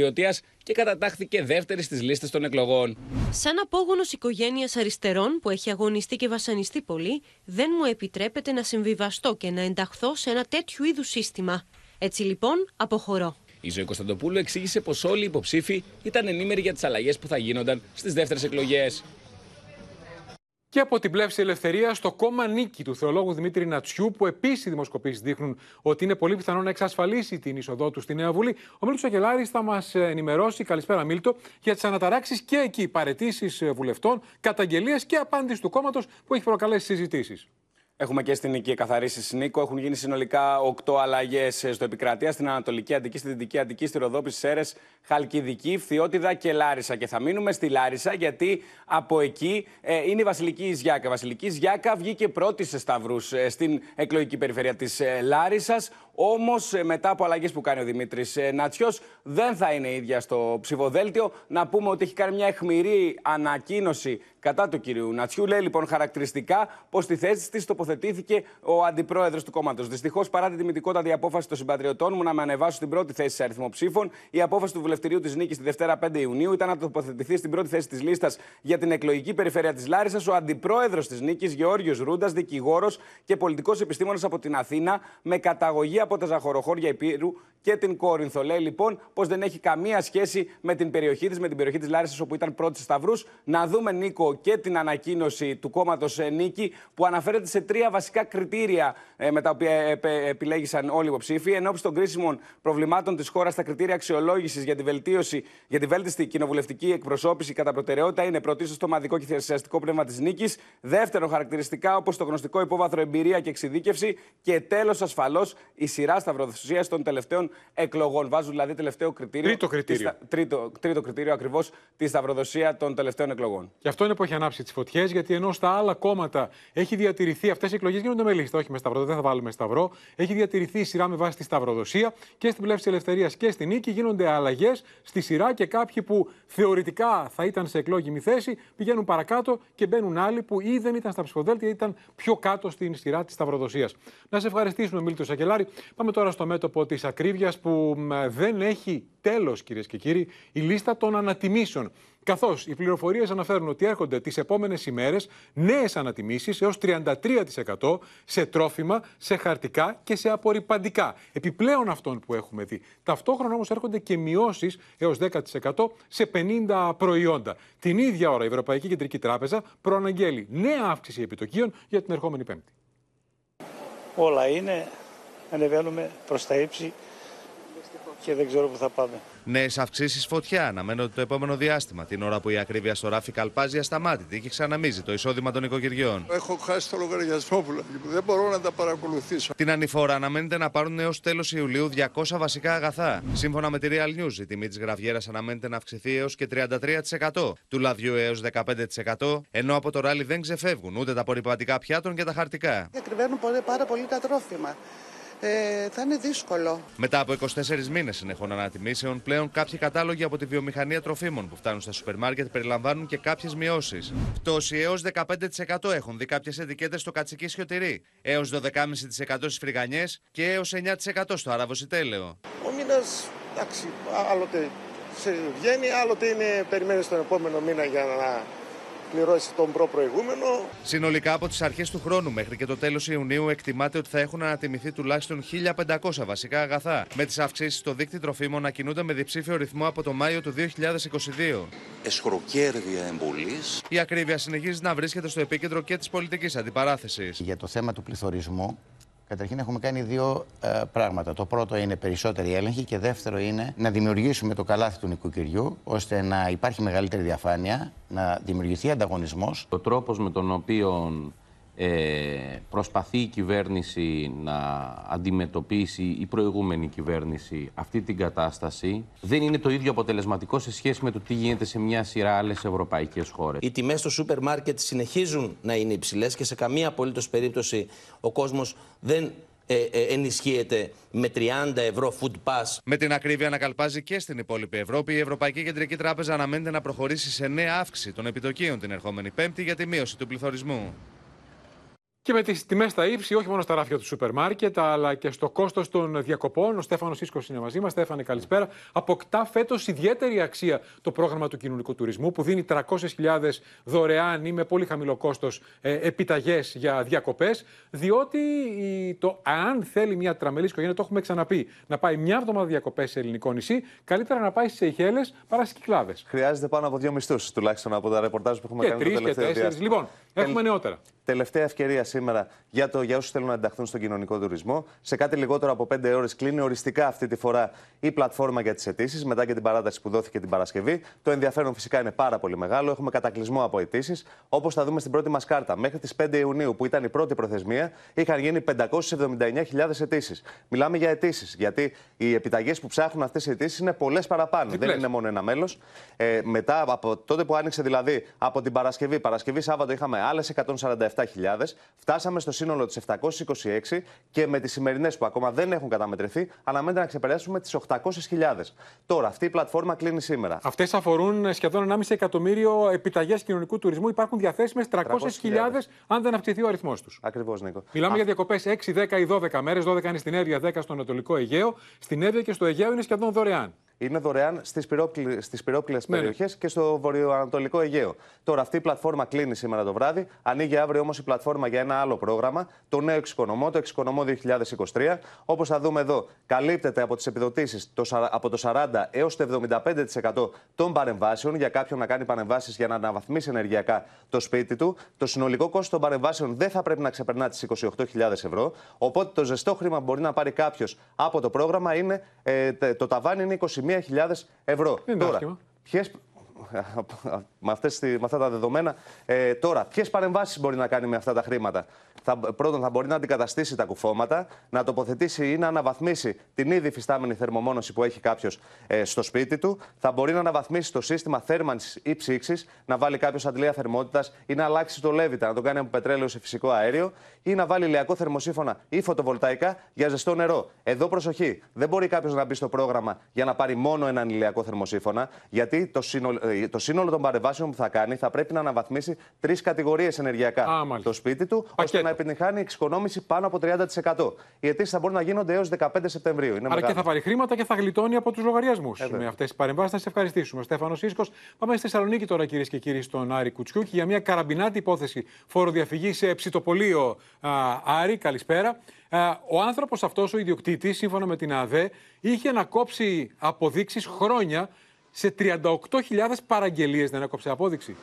και κατατάχθηκε δεύτερη στις λίστες των εκλογών. Σαν απόγονος οικογένειας αριστερών που έχει αγωνιστεί και βασανιστεί πολύ, δεν μου επιτρέπεται να συμβιβαστώ και να ενταχθώ σε ένα τέτοιου είδους σύστημα. Έτσι λοιπόν, αποχωρώ. Η Ζωή Κωνσταντοπούλου εξήγησε πως όλοι οι υποψήφοι ήταν ενήμεροι για τις αλλαγές που θα γίνονταν στις δεύτερες εκλογές. Και από την πλεύση ελευθερία στο κόμμα νίκη του θεολόγου Δημήτρη Νατσιού, που επίσης οι δημοσκοπήσεις δείχνουν ότι είναι πολύ πιθανό να εξασφαλίσει την είσοδό του στη Νέα Βουλή. Ο Μίλτος Αγελάρης θα μας ενημερώσει, καλησπέρα Μίλτο, για τις αναταράξεις και εκεί παρετήσεις βουλευτών, καταγγελίες και απάντηση του κόμματος που έχει προκαλέσει συζητήσεις. Έχουμε και στην Νίκη καθαρίσει Νίκο. Έχουν γίνει συνολικά 8 αλλαγές στο επικρατεία, στην Ανατολική Αντική, στη Δυτική Αντική, στη Ροδόπη, Σέρε, Χαλκιδική, Φθιώτιδα και Λάρισα. Και θα μείνουμε στη Λάρισα, γιατί από εκεί ε, είναι η Βασιλική Ιζιάκα. Η Βασιλική Ιζιάκα βγήκε πρώτη σε Σταυρούς ε, στην εκλογική περιφέρεια της ε, Λάρισας. Όμως, μετά από αλλαγές που κάνει ο Δημήτρης Νατσιός, δεν θα είναι ίδια στο ψηφοδέλτιο. Να πούμε ότι έχει κάνει μια αιχμηρή ανακοίνωση κατά του κυρίου Νατσιού. Λέει λοιπόν χαρακτηριστικά πως στη θέση της τοποθετήθηκε ο αντιπρόεδρος του κόμματος. Δυστυχώς, παρά την τιμητικότατη απόφαση των συμπατριωτών μου να με ανεβάσω στην πρώτη θέση σε αριθμό ψήφων, η απόφαση του βουλευτηρίου της Νίκης τη Δευτέρα 5 Ιουνίου ήταν να τοποθετηθεί στην πρώτη θέση της λίστας για την εκλογική περιφέρεια της Λάρισας ο αντιπρόεδρος της Νίκης Γεώργιος Ρούντας, δικηγόρος και πολιτικός επιστήμονας από την Αθήνα, με καταγωγή από τα Ζαχοροχώρια Υπήρου και την Κόρινθο. Λέει λοιπόν πως δεν έχει καμία σχέση με την περιοχή της, με την περιοχή της Λάρισας όπου ήταν πρώτη Σταυρούς. Να δούμε, Νίκο, και την ανακοίνωση του κόμματος Νίκη που αναφέρεται σε τρία βασικά κριτήρια ε, με τα οποία επιλέγησαν όλοι οι υποψήφοι. Ενώπιση των κρίσιμων προβλημάτων της χώρας, τα κριτήρια αξιολόγησης για τη βελτίωση, για τη βέλτιστη κοινοβουλευτική εκπροσώπηση κατά προτεραιότητα είναι πρωτίστω το μαδικό και θεσιαστικό πνεύμα της νίκης. Δεύτερο, χαρακτηριστικά όπως το γνωστικό υπόβαθρο εμπειρία και εξειδίκευση. Και τέλος, ασφαλώς, η σειρά σταυροδοσίας των τελευταίων εκλογών. Βάζουν δηλαδή τελευταίο κριτήριο. Τρίτο κριτήριο. τρίτο, τρίτο κριτήριο ακριβώς τη σταυροδοσία των τελευταίων εκλογών. Και αυτό είναι που έχει ανάψει τις φωτιές, γιατί ενώ στα άλλα κόμματα έχει διατηρηθεί αυτές οι εκλογές γίνονται με λίστα, όχι με σταυρό, δεν θα βάλουμε σταυρό. Έχει διατηρηθεί η σειρά με βάση τη σταυροδοσία και στην πλεύση τη ελευθερίας και στην νίκη γίνονται αλλαγές στη σειρά και κάποιοι που θεωρητικά θα ήταν σε εκλόγιμη θέση πηγαίνουν παρακάτω και μπαίνουν άλλοι που ή δεν ήταν στα ψηφοδέλτια ή ήταν πιο κάτω στην σειρά της σταυροδοσίας. Να σε ευχαριστήσουμε, Μίλτο Σακελάρη. Πάμε τώρα στο μέτωπο της ακρίβειας που δεν έχει τέλος, κυρίες και κύριοι, η λίστα των ανατιμήσεων. Καθώς οι πληροφορίες αναφέρουν ότι έρχονται τις επόμενες ημέρες νέες ανατιμήσεις έως 33% σε τρόφιμα, σε χαρτικά και σε απορριπαντικά. Επιπλέον αυτών που έχουμε δει. Ταυτόχρονα όμως έρχονται και μειώσεις έως 10% σε 50 προϊόντα. Την ίδια ώρα η Ευρωπαϊκή Κεντρική Τράπεζα προαναγγέλει νέα αύξηση επιτοκίων για την ερχόμενη Πέμπτη. Όλα είναι, ανεβαίνουμε προς τα ύψη και δεν ξέρω πού θα πάμε. Νέε αυξήσεις φωτιά αναμένονται το επόμενο διάστημα, την ώρα που η ακρίβεια στο ράφι καλπάζει ασταμάτητη και ξαναμίζει το εισόδημα των οικογενειών. Έχω χάσει το λογαριασμό μου, δεν μπορώ να τα παρακολουθήσω. Την ανηφόρα αναμένεται να πάρουν έως τέλος Ιουλίου 200 βασικά αγαθά. Σύμφωνα με τη Real News, η τιμή της γραβιέρας αναμένεται να αυξηθεί έως και 33%, του λαδιού έως 15%, ενώ από το ράλι δεν ξεφεύγουν ούτε τα απορριπαντικά πιάτων και τα χαρτικά. Ακριβένουν πάρα πολύ τα τρόφιμα ε, θα είναι δύσκολο. Μετά από 24 μήνες συνεχών ανατιμήσεων, πλέον κάποιοι κατάλογοι από τη βιομηχανία τροφίμων που φτάνουν στα σούπερ μάρκετ περιλαμβάνουν και κάποιες μειώσεις. Πτώση έως 15% έχουν δει κάποιες ετικέτες στο κατσική σιωτηρί, έως 12,5% στις φρυγανιές και έως 9% στο άραβο-σιτέλεο. Ο μήνας, εντάξει, άλλοτε σε βγαίνει, άλλοτε είναι, περιμένεις τον επόμενο μήνα για να πληρώσει τον προπροηγούμενο. Συνολικά από τις αρχές του χρόνου μέχρι και το τέλος Ιουνίου εκτιμάται ότι θα έχουν ανατιμηθεί τουλάχιστον 1.500 βασικά αγαθά. Με τις αυξήσεις στο δίκτυο τροφίμων να κινούνται με διψήφιο ρυθμό από το Μάιο του 2022. Εσχροκέρδια εμπολής. Η ακρίβεια συνεχίζει να βρίσκεται στο επίκεντρο και της πολιτικής αντιπαράθεσης. Για το θέμα του πληθωρισμού, Καταρχήν έχουμε κάνει δύο ε, πράγματα. Το πρώτο είναι περισσότερη έλεγχη και δεύτερο είναι να δημιουργήσουμε το καλάθι του νοικοκυριού ώστε να υπάρχει μεγαλύτερη διαφάνεια, να δημιουργηθεί ανταγωνισμός. Ο τρόπος με τον οποίο ε, προσπαθεί η κυβέρνηση να αντιμετωπίσει η προηγούμενη κυβέρνηση αυτή την κατάσταση δεν είναι το ίδιο αποτελεσματικό σε σχέση με το τι γίνεται σε μια σειρά άλλες ευρωπαϊκές χώρες. Οι τιμές στο σούπερ μάρκετ συνεχίζουν να είναι υψηλές και σε καμία απολύτως περίπτωση ο κόσμος δεν ε, ε, ενισχύεται με 30 ευρώ food pass. Με την ακρίβεια να καλπάζει και στην υπόλοιπη Ευρώπη, η Ευρωπαϊκή Κεντρική Τράπεζα αναμένεται να προχωρήσει σε νέα αύξηση των επιτοκίων την ερχόμενη Πέμπτη για τη μείωση του πληθωρισμού. Και με τις τιμές στα ύψη, όχι μόνο στα ράφια του σούπερ μάρκετ, αλλά και στο κόστος των διακοπών. Ο Στέφανος Σίσκος είναι μαζί μας. Στέφανε, καλησπέρα. Αποκτά φέτος ιδιαίτερη αξία το πρόγραμμα του κοινωνικού τουρισμού, που δίνει 300.000 δωρεάν ή με πολύ χαμηλό κόστος ε, επιταγές για διακοπές. Διότι το, αν θέλει μια τραμελή οικογένεια, το έχουμε ξαναπεί, να πάει μια εβδομάδα διακοπές σε ελληνικό νησί, καλύτερα να πάει στι Αιχέλε παρά στις Κυκλάδες. Χρειάζεται πάνω από δύο μισθούς τουλάχιστον από τα ρεπορτάζ που έχουμε και κάνει τρεις, το τελευταίο και τέσσερι. Λοιπόν, έχουμε νεότερα. Τελευταία ευκαιρία σήμερα για, το, για όσους θέλουν να ενταχθούν στον κοινωνικό τουρισμό. Σε κάτι λιγότερο από 5 ώρες κλείνει οριστικά αυτή τη φορά η πλατφόρμα για τις αιτήσεις, μετά και την παράταση που δόθηκε την Παρασκευή. Το ενδιαφέρον φυσικά είναι πάρα πολύ μεγάλο. Έχουμε κατακλυσμό από αιτήσεις. Όπως θα δούμε στην πρώτη μας κάρτα, μέχρι τις 5 Ιουνίου, που ήταν η πρώτη προθεσμία, είχαν γίνει 579.000 αιτήσεις. Μιλάμε για αιτήσεις, γιατί οι επιταγές που ψάχνουν αυτές οι αιτήσεις είναι πολλές παραπάνω. Δεν είναι μόνο ένα μέλος. Ε, μετά από τότε που άνοιξε δηλαδή από την Παρασκευή, Παρασκευή Σάββατο είχαμε άλλες 147.000. Φτάσαμε στο σύνολο της 726 και με τις σημερινές που ακόμα δεν έχουν καταμετρηθεί, αναμένεται να ξεπεράσουμε τις 800.000. Τώρα, αυτή η πλατφόρμα κλείνει σήμερα. Αυτές αφορούν σχεδόν 1,5 εκατομμύριο επιταγές κοινωνικού τουρισμού. Υπάρχουν διαθέσιμες 300.000 αν δεν αυξηθεί ο αριθμός τους. Ακριβώς, Νίκο. Μιλάμε για διακοπές 6, 10 ή 12 μέρες. 12 είναι στην Εύβοια, 10 στο Ανατολικό Αιγαίο. Στην Εύβοια και στο Αιγαίο είναι σχεδόν δωρεάν. Είναι δωρεάν στις πυρόπλε Ναι, ναι. περιοχές και στο βορειοανατολικό Αιγαίο. Τώρα, αυτή η πλατφόρμα κλείνει σήμερα το βράδυ. Ανοίγει αύριο όμως η πλατφόρμα για ένα άλλο πρόγραμμα, το νέο εξοικονομώ, το εξοικονομώ 2023. Όπως θα δούμε εδώ, καλύπτεται από τις επιδοτήσεις από το 40 έως το 75% των παρεμβάσεων για κάποιον να κάνει παρεμβάσεις για να αναβαθμίσει ενεργειακά το σπίτι του. Το συνολικό κόστος των παρεμβάσεων δεν θα πρέπει να ξεπερνά τις 28.000 ευρώ. Οπότε το ζεστό χρήμα που μπορεί να πάρει κάποιος από το πρόγραμμα είναι ε, τε- το ταβάνι είναι 21.000 ευρώ. Δεν είναι άσχημα. ποιες με, αυτές, τη- με αυτά τα δεδομένα. Ε, τώρα, ποιες παρεμβάσεις μπορεί να κάνει με αυτά τα χρήματα; Θα, πρώτον, θα μπορεί να αντικαταστήσει τα κουφώματα, να τοποθετήσει ή να αναβαθμίσει την ήδη φυστάμενη θερμομόνωση που έχει κάποιος ε, στο σπίτι του. Θα μπορεί να αναβαθμίσει το σύστημα θέρμανσης ή ψήξης, να βάλει κάποιος αντλία θερμότητας ή να αλλάξει το λέβητα, να το κάνει από πετρέλαιο σε φυσικό αέριο ή να βάλει ηλιακό θερμοσύφωνα ή φωτοβολταϊκά για ζεστό νερό. Εδώ προσοχή. Δεν μπορεί κάποιος να μπει στο πρόγραμμα για να πάρει μόνο έναν ηλιακό θερμοσύφωνα, γιατί το σύνολο, ε, το σύνολο των παρεμβάσεων που θα κάνει θα πρέπει να αναβαθμίσει τρεις κατηγορίες ενεργειακά το σπίτι του, ώστε να επιτυχάνει εξοικονόμηση πάνω από 30%. Οι αιτήσεις θα μπορούν να γίνονται έως 15 Σεπτεμβρίου. Είναι Άρα και μεγάλο. θα πάρει χρήματα και θα γλιτώνει από τους λογαριασμούς. Με αυτές τις παρεμβάσεις θα σε ευχαριστήσουμε. Στέφανος Σίσκο. Πάμε στη Θεσσαλονίκη τώρα, κυρίες και κύριοι, στον Άρη Κουτσιούκη για μια καραμπινάτη υπόθεση φοροδιαφυγή σε ψητοπολείο α, Άρη. Καλησπέρα. Α, ο άνθρωπος αυτός, ο ιδιοκτήτης, σύμφωνα με την ΑΔΕ, είχε να κόψει αποδείξεις χρόνια σε 38.000 παραγγελίες. Δεν έκοψε απόδειξη.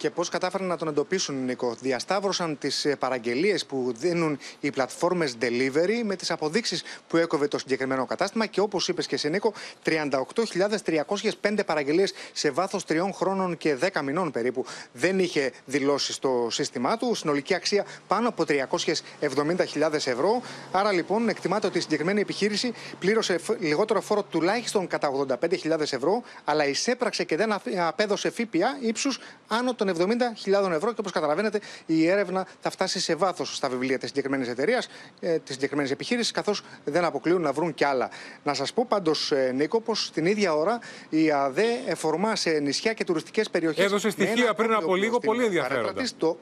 Και πώς κατάφεραν να τον εντοπίσουν, Νίκο; Διασταύρωσαν τις παραγγελίες που δίνουν οι πλατφόρμες delivery με τις αποδείξεις που έκοβε το συγκεκριμένο κατάστημα. Και όπως είπες και εσύ, Νίκο, 38.305 παραγγελίες σε βάθος τριών χρόνων και 10 μηνών περίπου δεν είχε δηλώσει στο σύστημά του. Συνολική αξία πάνω από 370.000 ευρώ. Άρα λοιπόν εκτιμάται ότι η συγκεκριμένη επιχείρηση πλήρωσε φ- λιγότερο φόρο τουλάχιστον κατά 85.000 ευρώ, αλλά εισέπραξε και δεν αφ- απέδωσε ΦΠΑ ύψους άνω των 70.000 ευρώ. Και όπως καταλαβαίνετε, η έρευνα θα φτάσει σε βάθος στα βιβλία της συγκεκριμένης εταιρείας, ε, της συγκεκριμένης επιχείρησης, καθώς δεν αποκλείουν να βρουν κι άλλα. Να σας πω πάντως, Νίκο, πως την ίδια ώρα η ΑΔΕ εφορμά σε νησιά και τουριστικές περιοχές. Έδωσε στοιχεία πριν από λίγο πολύ ενδιαφέροντα. Το...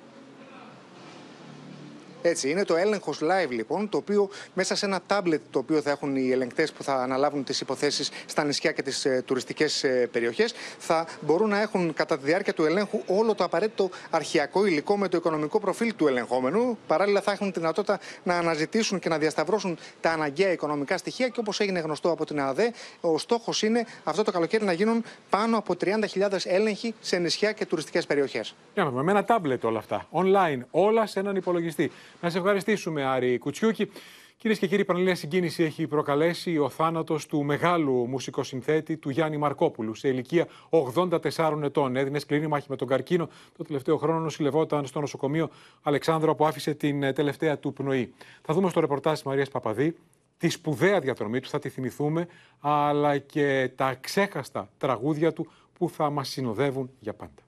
Έτσι, είναι το έλεγχος live λοιπόν, το οποίο μέσα σε ένα τάμπλετ το οποίο θα έχουν οι ελεγκτές που θα αναλάβουν τις υποθέσεις στα νησιά και τις ε, τουριστικές ε, περιοχές, θα μπορούν να έχουν κατά τη διάρκεια του ελέγχου όλο το απαραίτητο αρχιακό υλικό με το οικονομικό προφίλ του ελεγχόμενου. Παράλληλα, θα έχουν τη δυνατότητα να αναζητήσουν και να διασταυρώσουν τα αναγκαία οικονομικά στοιχεία και όπως έγινε γνωστό από την ΑΔΕ, ο στόχος είναι αυτό το καλοκαίρι να γίνουν πάνω από 30.000 έλεγχοι σε νησιά και τουριστικές περιοχές. Για να δούμε, με ένα τάμπλετ όλα αυτά. Online, όλα σε έναν υπολογιστή. Να σε ευχαριστήσουμε, Άρη Κουτσιούκη. Κυρίες και κύριοι, πανελλήνια συγκίνηση έχει προκαλέσει ο θάνατος του μεγάλου μουσικοσυνθέτη του Γιάννη Μαρκόπουλου σε ηλικία 84 ετών. Έδινε σκληρή μάχη με τον καρκίνο. Το τελευταίο χρόνο νοσηλευόταν στο νοσοκομείο Αλεξάνδρο που άφησε την ε, τελευταία του πνοή. Θα δούμε στο ρεπορτάζ της Μαρίας Παπαδή τη σπουδαία διαδρομή του, θα τη θυμηθούμε, αλλά και τα ξέχαστα τραγούδια του που θα μας συνοδεύουν για πάντα.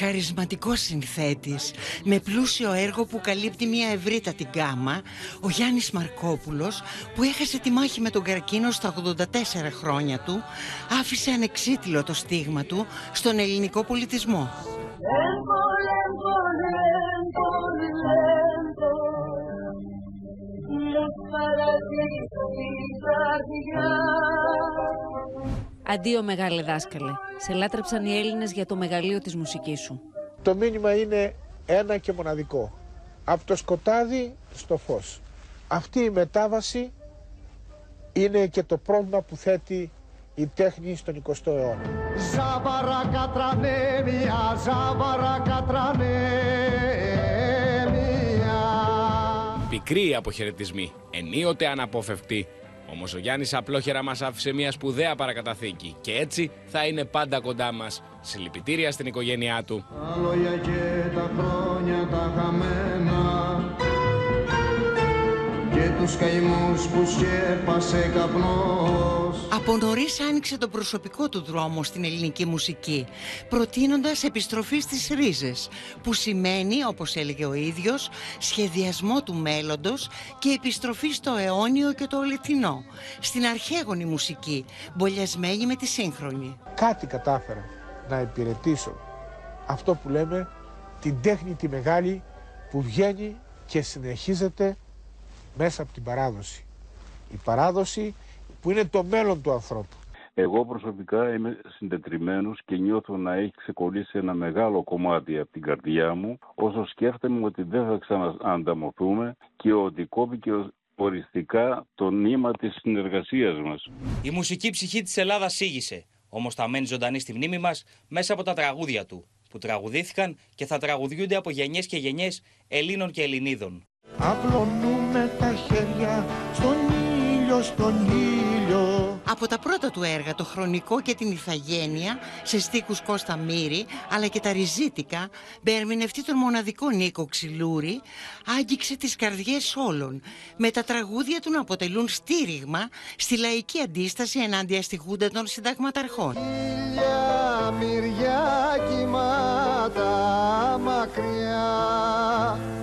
Χαρισματικός συνθέτης, με πλούσιο έργο που καλύπτει μια ευρύτατη γκάμα, ο Γιάννης Μαρκόπουλος, που έχασε τη μάχη με τον καρκίνο στα 84 χρόνια του, άφησε ανεξίτηλο το στίγμα του στον ελληνικό πολιτισμό. Αντίο μεγάλε δάσκαλε. Σε λάτρεψαν οι Έλληνες για το μεγαλείο της μουσικής σου. Το μήνυμα είναι ένα και μοναδικό. Από το σκοτάδι στο φως. Αυτή η μετάβαση είναι και το πρόβλημα που θέτει η τέχνη στον 20ο αιώνα. Ζάβαρα κατρανέ μια, ζάβαρα κατρανέ μια. μικροί οι αποχαιρετισμοί, ενίοτε αναπόφευκτοι. Όμως ο Γιάννης απλόχερα μας άφησε μια σπουδαία παρακαταθήκη και έτσι θα είναι πάντα κοντά μας. Συλληπιτήρια στην οικογένειά του. Τα λόγια και τα χρόνια τα χαμένα και τους καημούς που σκέπασε καπνός Από νωρίς άνοιξε το προσωπικό του δρόμο στην ελληνική μουσική, προτείνοντας επιστροφή στις ρίζες, που σημαίνει, όπως έλεγε ο ίδιος, σχεδιασμό του μέλλοντος και επιστροφή στο αιώνιο και το ολεθινό, στην αρχαίγονη μουσική, μπολιασμένη με τη σύγχρονη. Κάτι κατάφερα να υπηρετήσω αυτό που λέμε την τέχνη τη μεγάλη που βγαίνει και συνεχίζεται μέσα από την παράδοση. Η παράδοση που είναι το μέλλον του ανθρώπου. Εγώ προσωπικά είμαι συντετριμένος και νιώθω να έχει ξεκολλήσει ένα μεγάλο κομμάτι από την καρδιά μου όσο σκέφτομαι ότι δεν θα ξαναανταμωθούμε και ότι κόπηκε οριστικά το νήμα της συνεργασίας μας. Η μουσική ψυχή της Ελλάδας σήγησε, όμως θα μένει ζωντανή στη μνήμη μας μέσα από τα τραγούδια του, που τραγουδήθηκαν και θα τραγουδιούνται από γενιές και γενιές Ελλήνων και Ελληνίδων. Απλωνούμε τα χέρια στον ήλιο, στον ήλιο. Από τα πρώτα του έργα, το χρονικό και την ηθαγένεια, σε στίχους Κώστα Μύρη, αλλά και τα ριζίτικα, με ερμηνευτή τον μοναδικό Νίκο Ξυλούρη, άγγιξε τις καρδιές όλων, με τα τραγούδια του να αποτελούν στήριγμα στη λαϊκή αντίσταση ενάντια στη Χούντα των συνταγματαρχών. Μυριά, μυριά κοιμάτα μακριά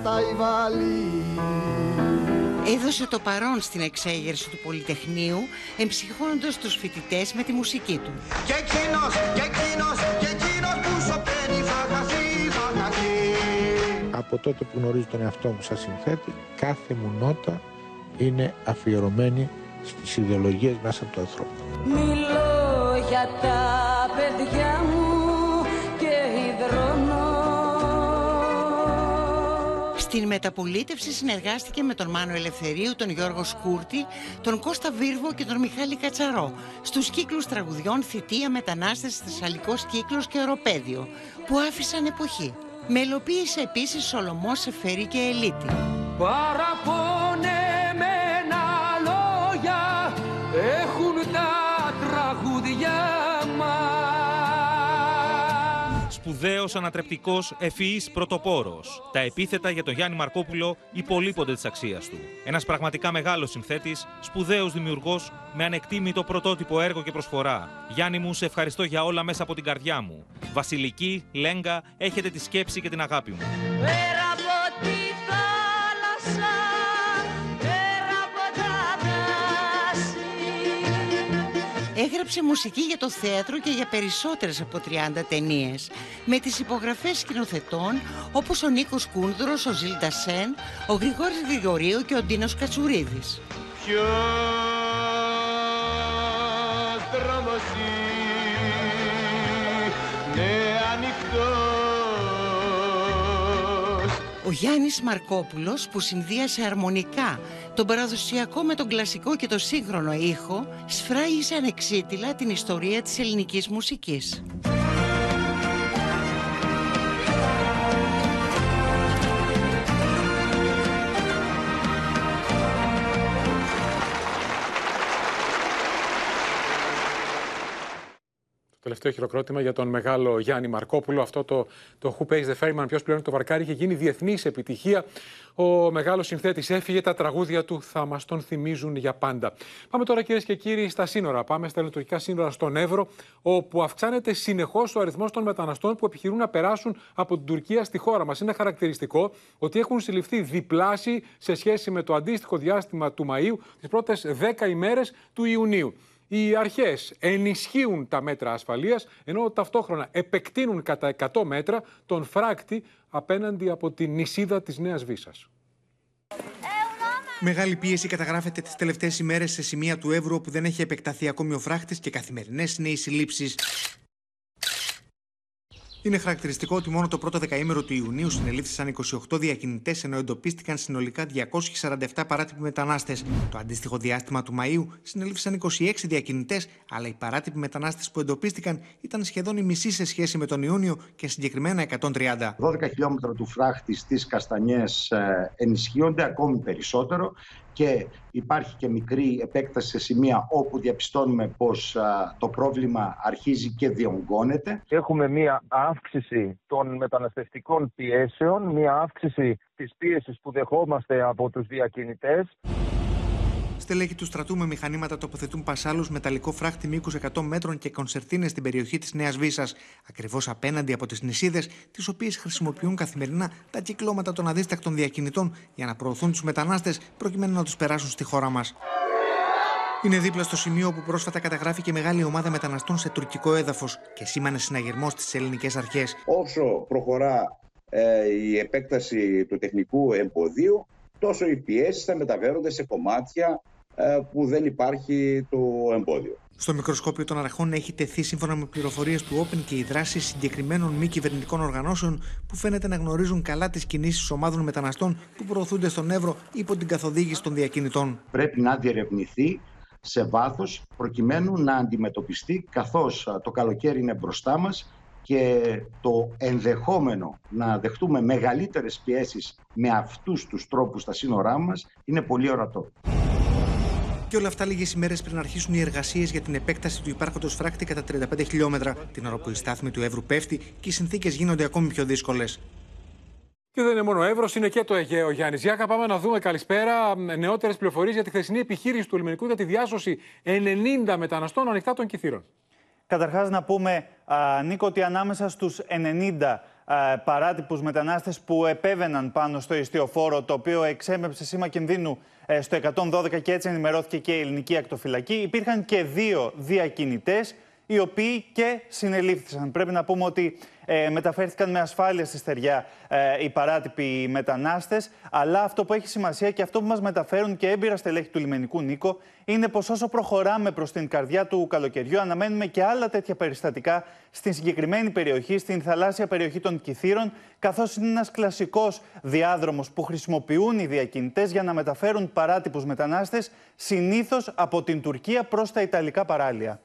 τα υβαλή Έδωσε το παρόν στην εξέγερση του Πολυτεχνείου, εμψυχώνοντας τους φοιτητές με τη μουσική του. Και εκείνος, και εκείνος, και εκείνος που σωπαίνει θα χαθεί, θα χαθεί Από τότε που γνωρίζω τον εαυτό μου σαν συνθέτη, κάθε μου νότα είναι αφιερωμένη στις ιδεολογίες μέσα από τον ανθρώπου. Μιλώ για τα παιδιά μου Στην μεταπολίτευση συνεργάστηκε με τον Μάνο Ελευθερίου, τον Γιώργο Σκούρτη, τον Κώστα Βίρβο και τον Μιχάλη Κατσαρό στους κύκλους τραγουδιών Θητεία Μετανάστες Θεσσαλικός Κύκλος και Οροπέδιο που άφησαν εποχή. Μελοποίησε επίσης Σολομός Σεφέρη και Ελίτη. Παραπονεμένα Σπουδαίος, ανατρεπτικός, ευφυής, πρωτοπόρος. Τα επίθετα για τον Γιάννη Μαρκόπουλο υπολείπονται της αξίας του. Ένας πραγματικά μεγάλος συνθέτης, σπουδαίος δημιουργός, με ανεκτήμητο πρωτότυπο έργο και προσφορά. Γιάννη μου, σε ευχαριστώ για όλα μέσα από την καρδιά μου. Βασιλική, Λέγκα, έχετε τη σκέψη και την αγάπη μου. Έγραψε μουσική για το θέατρο και για περισσότερες από 30 ταινίες με τις υπογραφές σκηνοθετών όπως ο Νίκος Κούνδρος, ο Ζιλ Σεν, ο Γρηγόρης Γρηγορίου και ο Ντίνος Κατσουρίδης. Ποιος δρόμος είναι ανοιχτός Ο Γιάννης Μαρκόπουλος που συνδύασε αρμονικά τον παραδοσιακό με τον κλασικό και το σύγχρονο ήχο σφράγισε ανεξίτηλα την ιστορία της ελληνικής μουσικής. Τελευταίο χειροκρότημα για τον μεγάλο Γιάννη Μαρκόπουλο. Αυτό το, το Who Pays the Ferryman, ποιος πλέον το βαρκάρι, είχε γίνει διεθνής επιτυχία. Ο μεγάλος συνθέτης έφυγε, τα τραγούδια του θα μας τον θυμίζουν για πάντα. Πάμε τώρα κυρίες και κύριοι στα σύνορα. Πάμε στα λειτουργικά σύνορα στον Εύρο, όπου αυξάνεται συνεχώς ο αριθμός των μεταναστών που επιχειρούν να περάσουν από την Τουρκία στη χώρα μας. Είναι χαρακτηριστικό ότι έχουν συλληφθεί διπλάσιοι σε σχέση με το αντίστοιχο διάστημα του Μαΐου, τις πρώτες 10 ημέρες του Ιουνίου. Οι αρχές ενισχύουν τα μέτρα ασφαλείας, ενώ ταυτόχρονα επεκτείνουν κατά 100 μέτρα τον φράκτη απέναντι από την νησίδα της Νέας Βίσας. Μεγάλη πίεση καταγράφεται τις τελευταίες ημέρες σε σημεία του Εύρου όπου δεν έχει επεκταθεί ακόμη ο φράχτης και καθημερινές είναι οι συλλήψεις. Είναι χαρακτηριστικό ότι μόνο το πρώτο δεκαήμερο του Ιουνίου συνελήφθησαν 28 διακινητές, ενώ εντοπίστηκαν συνολικά 247 παράτυποι μετανάστες. Το αντίστοιχο διάστημα του Μαΐου συνελήφθησαν 26 διακινητές, αλλά οι παράτυποι μετανάστες που εντοπίστηκαν ήταν σχεδόν η μισή σε σχέση με τον Ιούνιο και συγκεκριμένα 130. 12 χιλιόμετρα του φράχτη στις Καστανιές ε, ενισχύονται ακόμη περισσότερο και υπάρχει και μικρή επέκταση σε σημεία όπου διαπιστώνουμε πως α, το πρόβλημα αρχίζει και διονγκώνεται. Έχουμε μία αύξηση των μεταναστευτικών πιέσεων, μία αύξηση της πίεσης που δεχόμαστε από τους διακινητές. Στελέχη τους στρατού με μηχανήματα τοποθετούν πασάλους μεταλλικό φράχτη μήκου 100 μέτρων και κονσερτίνες στην περιοχή της Νέας Βίσα, ακριβώς απέναντι από τις νησίδες, τις οποίες χρησιμοποιούν καθημερινά τα κυκλώματα των αδίστακτων διακινητών για να προωθούν τους μετανάστες προκειμένου να τους περάσουν στη χώρα μας. Είναι δίπλα στο σημείο όπου πρόσφατα καταγράφηκε μεγάλη ομάδα μεταναστών σε τουρκικό έδαφος και σήμανε συναγερμό στις ελληνικές αρχές. Όσο προχωρά ε, η επέκταση του τεχνικού εμποδίου, τόσο οι πιέσεις θα μεταφέρονται σε κομμάτια ε, που δεν υπάρχει το εμπόδιο. Στο μικροσκόπιο των αρχών έχει τεθεί σύμφωνα με πληροφορίες του Open και οι δράσει συγκεκριμένων μη κυβερνητικών οργανώσεων που φαίνεται να γνωρίζουν καλά τις κινήσεις ομάδων μεταναστών που προωθούνται στον Εύρο υπό την καθοδήγηση των διακινητών. Πρέπει να διερευνηθεί σε βάθος προκειμένου να αντιμετωπιστεί καθώς α, το καλοκαίρι είναι μπροστά μας και το ενδεχόμενο να δεχτούμε μεγαλύτερες πιέσεις με αυτούς τους τρόπους στα σύνορά μας είναι πολύ ορατό. Και όλα αυτά λίγες ημέρες πριν αρχίσουν οι εργασίες για την επέκταση του υπάρχοντος φράκτη κατά 35 χιλιόμετρα, την ώρα που η στάθμη του Εύρου πέφτει και οι συνθήκες γίνονται ακόμη πιο δύσκολες. Και δεν είναι μόνο ο Εύρος, είναι και το Αιγαίο. Γιάννης Γιάκα, πάμε να δούμε καλησπέρα νεότερες πληροφορίες για τη χθεσινή επιχείρηση του λιμενικού για τη διάσωση 90 μεταναστών ανοιχτά των κυθύρων. Καταρχάς να πούμε, α, Νίκο, ότι ανάμεσα στους 90 α, παράτυπους μετανάστες που επέβαιναν πάνω στο ιστιοφόρο, το οποίο εξέπεψε σήμα κινδύνου ε, στο 112 και έτσι ενημερώθηκε και η ελληνική ακτοφυλακή, υπήρχαν και δύο διακινητές, οι οποίοι και συνελήφθησαν. Πρέπει να πούμε ότι ε, μεταφέρθηκαν με ασφάλεια στη στεριά ε, οι παράτυποι μετανάστες, αλλά αυτό που έχει σημασία και αυτό που μας μεταφέρουν και έμπειρα στελέχη του λιμενικού Νίκο, είναι πως όσο προχωράμε προς την καρδιά του καλοκαιριού, αναμένουμε και άλλα τέτοια περιστατικά στην συγκεκριμένη περιοχή, στην θαλάσσια περιοχή των Κυθύρων, καθώς είναι ένας κλασικός διάδρομος που χρησιμοποιούν οι διακινητές για να μεταφέρουν παράτυπους μετανάστες, συνήθως από την Τουρκία προς τα Ιταλικά παράλια.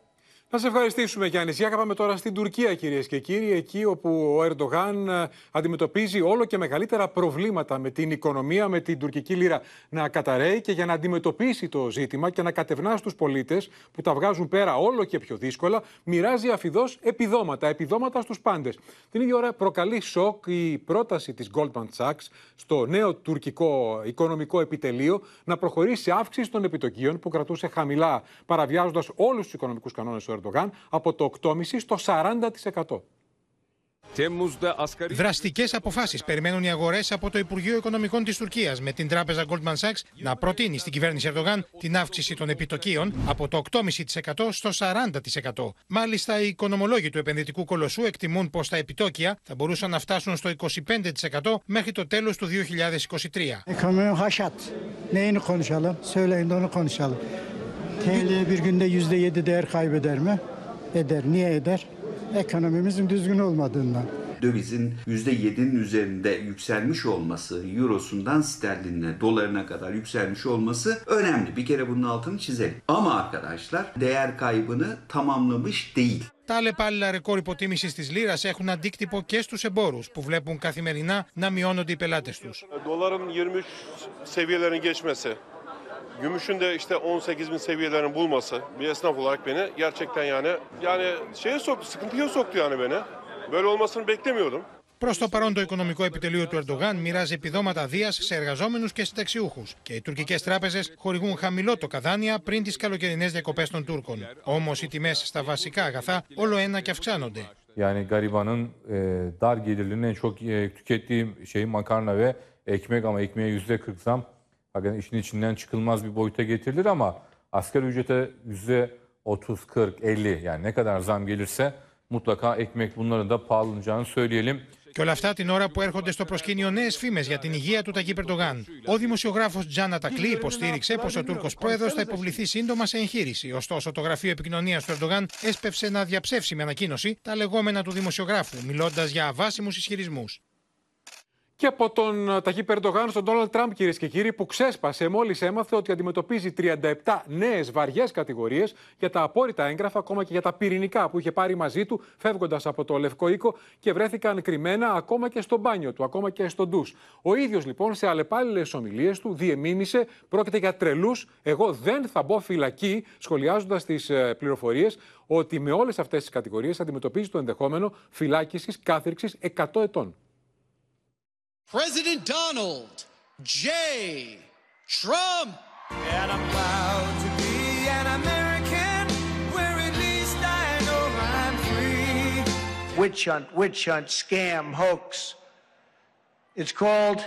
Να σε ευχαριστήσουμε, Γιάννης. Για πάμε τώρα στην Τουρκία, κυρίες και κύριοι, εκεί όπου ο Ερντογάν ε, αντιμετωπίζει όλο και μεγαλύτερα προβλήματα με την οικονομία, με την τουρκική λίρα να καταραίει και για να αντιμετωπίσει το ζήτημα και να κατευνά στους πολίτες που τα βγάζουν πέρα όλο και πιο δύσκολα, μοιράζει αφιδώς επιδόματα, επιδόματα στους πάντες. Την ίδια ώρα προκαλεί σοκ η πρόταση της Goldman Sachs στο νέο τουρκικό οικονομικό επιτελείο να προχωρήσει σε αύξηση των επιτοκίων που κρατούσε χαμηλά, παραβιάζοντας όλους τους οικονομικούς κανόνες ο Ερντογάν από το 8,5% στο 40%. Δραστικές αποφάσεις περιμένουν οι αγορές από το Υπουργείο Οικονομικών της Τουρκίας, με την τράπεζα Goldman Sachs να προτείνει στην κυβέρνηση Ερντογάν την αύξηση των επιτοκίων από το 8,5% στο 40%. Μάλιστα, οι οικονομολόγοι του επενδυτικού κολοσσού εκτιμούν πως τα επιτόκια θα μπορούσαν να φτάσουν στο 25% μέχρι το τέλος του 2023. Ekonomi haşat. Neyini konuşalım? Söyleyin de onu konuşalım. TL bir günde yüzde yedi değer kaybeder mi? Eder. Niye eder? Ekonomimizin düzgün olmadığından. dövizin %7'nin üzerinde yükselmiş olması, eurosundan sterlinine, dolarına kadar yükselmiş olması önemli. Bir kere bunun altını çizelim. Ama arkadaşlar değer kaybını tamamlamış değil. Τα αλλεπάλληλα ρεκόρ υποτίμηση τη λίρα έχουν αντίκτυπο και στου εμπόρου που βλέπουν καθημερινά να μειώνονται οι πελάτε του. Doların 23 seviyelerini geçmesi, gümüşün de işte 18 bin seviyelerini bulması bir esnaf olarak beni gerçekten yani yani şeye soktu, sıkıntıya soktu yani beni. Böyle olmasını beklemiyordum. Προς το παρόν, το οικονομικό επιτελείο του Ερντογάν μοιράζει επιδόματα δίας σε εργαζόμενους και συνταξιούχους. Και οι τουρκικές τράπεζες χορηγούν χαμηλό το καδάνια πριν τις καλοκαιρινές διακοπές των Τούρκων. Όμως οι τιμές στα βασικά αγαθά όλο ένα και αυξάνονται. Yani garibanın e, dar gelirlinin en çok e, tükettiği şey makarna ve ekmek ama ekmeğe yüzde 40 zam. Hakikaten işin içinden çıkılmaz bir boyuta getirilir ama asgari ücrete yüzde 30, 40, 50 yani ne kadar zam gelirse mutlaka ekmek bunların da pahalanacağını söyleyelim. Και όλα αυτά την ώρα που έρχονται στο προσκήνιο νέες φήμες για την υγεία του Ταγί Περντογάν. Ο δημοσιογράφος Τζάνα Τακλή υποστήριξε πως ο Τούρκος πρόεδρος θα υποβληθεί σύντομα σε εγχείρηση. Ωστόσο, το γραφείο επικοινωνίας του Ερντογάν έσπευσε να διαψεύσει με ανακοίνωση τα λεγόμενα του δημοσιογράφου, μιλώντας για αβάσιμους ισχυρισμούς. Και από τον Ταχύ Περντογάν στον Ντόναλτ Τραμπ, κυρίες και κύριοι, που ξέσπασε μόλις έμαθε ότι αντιμετωπίζει 37 νέες βαριές κατηγορίες για τα απόρριτα έγγραφα, ακόμα και για τα πυρηνικά που είχε πάρει μαζί του, φεύγοντας από το Λευκό Οίκο και βρέθηκαν κρυμμένα ακόμα και στο μπάνιο του, ακόμα και στο ντους. Ο ίδιος λοιπόν σε αλλεπάλληλες ομιλίες του διεμήνυσε, πρόκειται για τρελούς, εγώ δεν θα μπω φυλακή, σχολιάζοντας τις πληροφορίες ότι με όλες αυτές τις κατηγορίες αντιμετωπίζει το ενδεχόμενο φυλάκισης κάθριξης 100 ετών. President Donald J. Trump. And I'm proud to be an American where at least I know I'm free. witch hunt, witch hunt, scam, hoax. It's called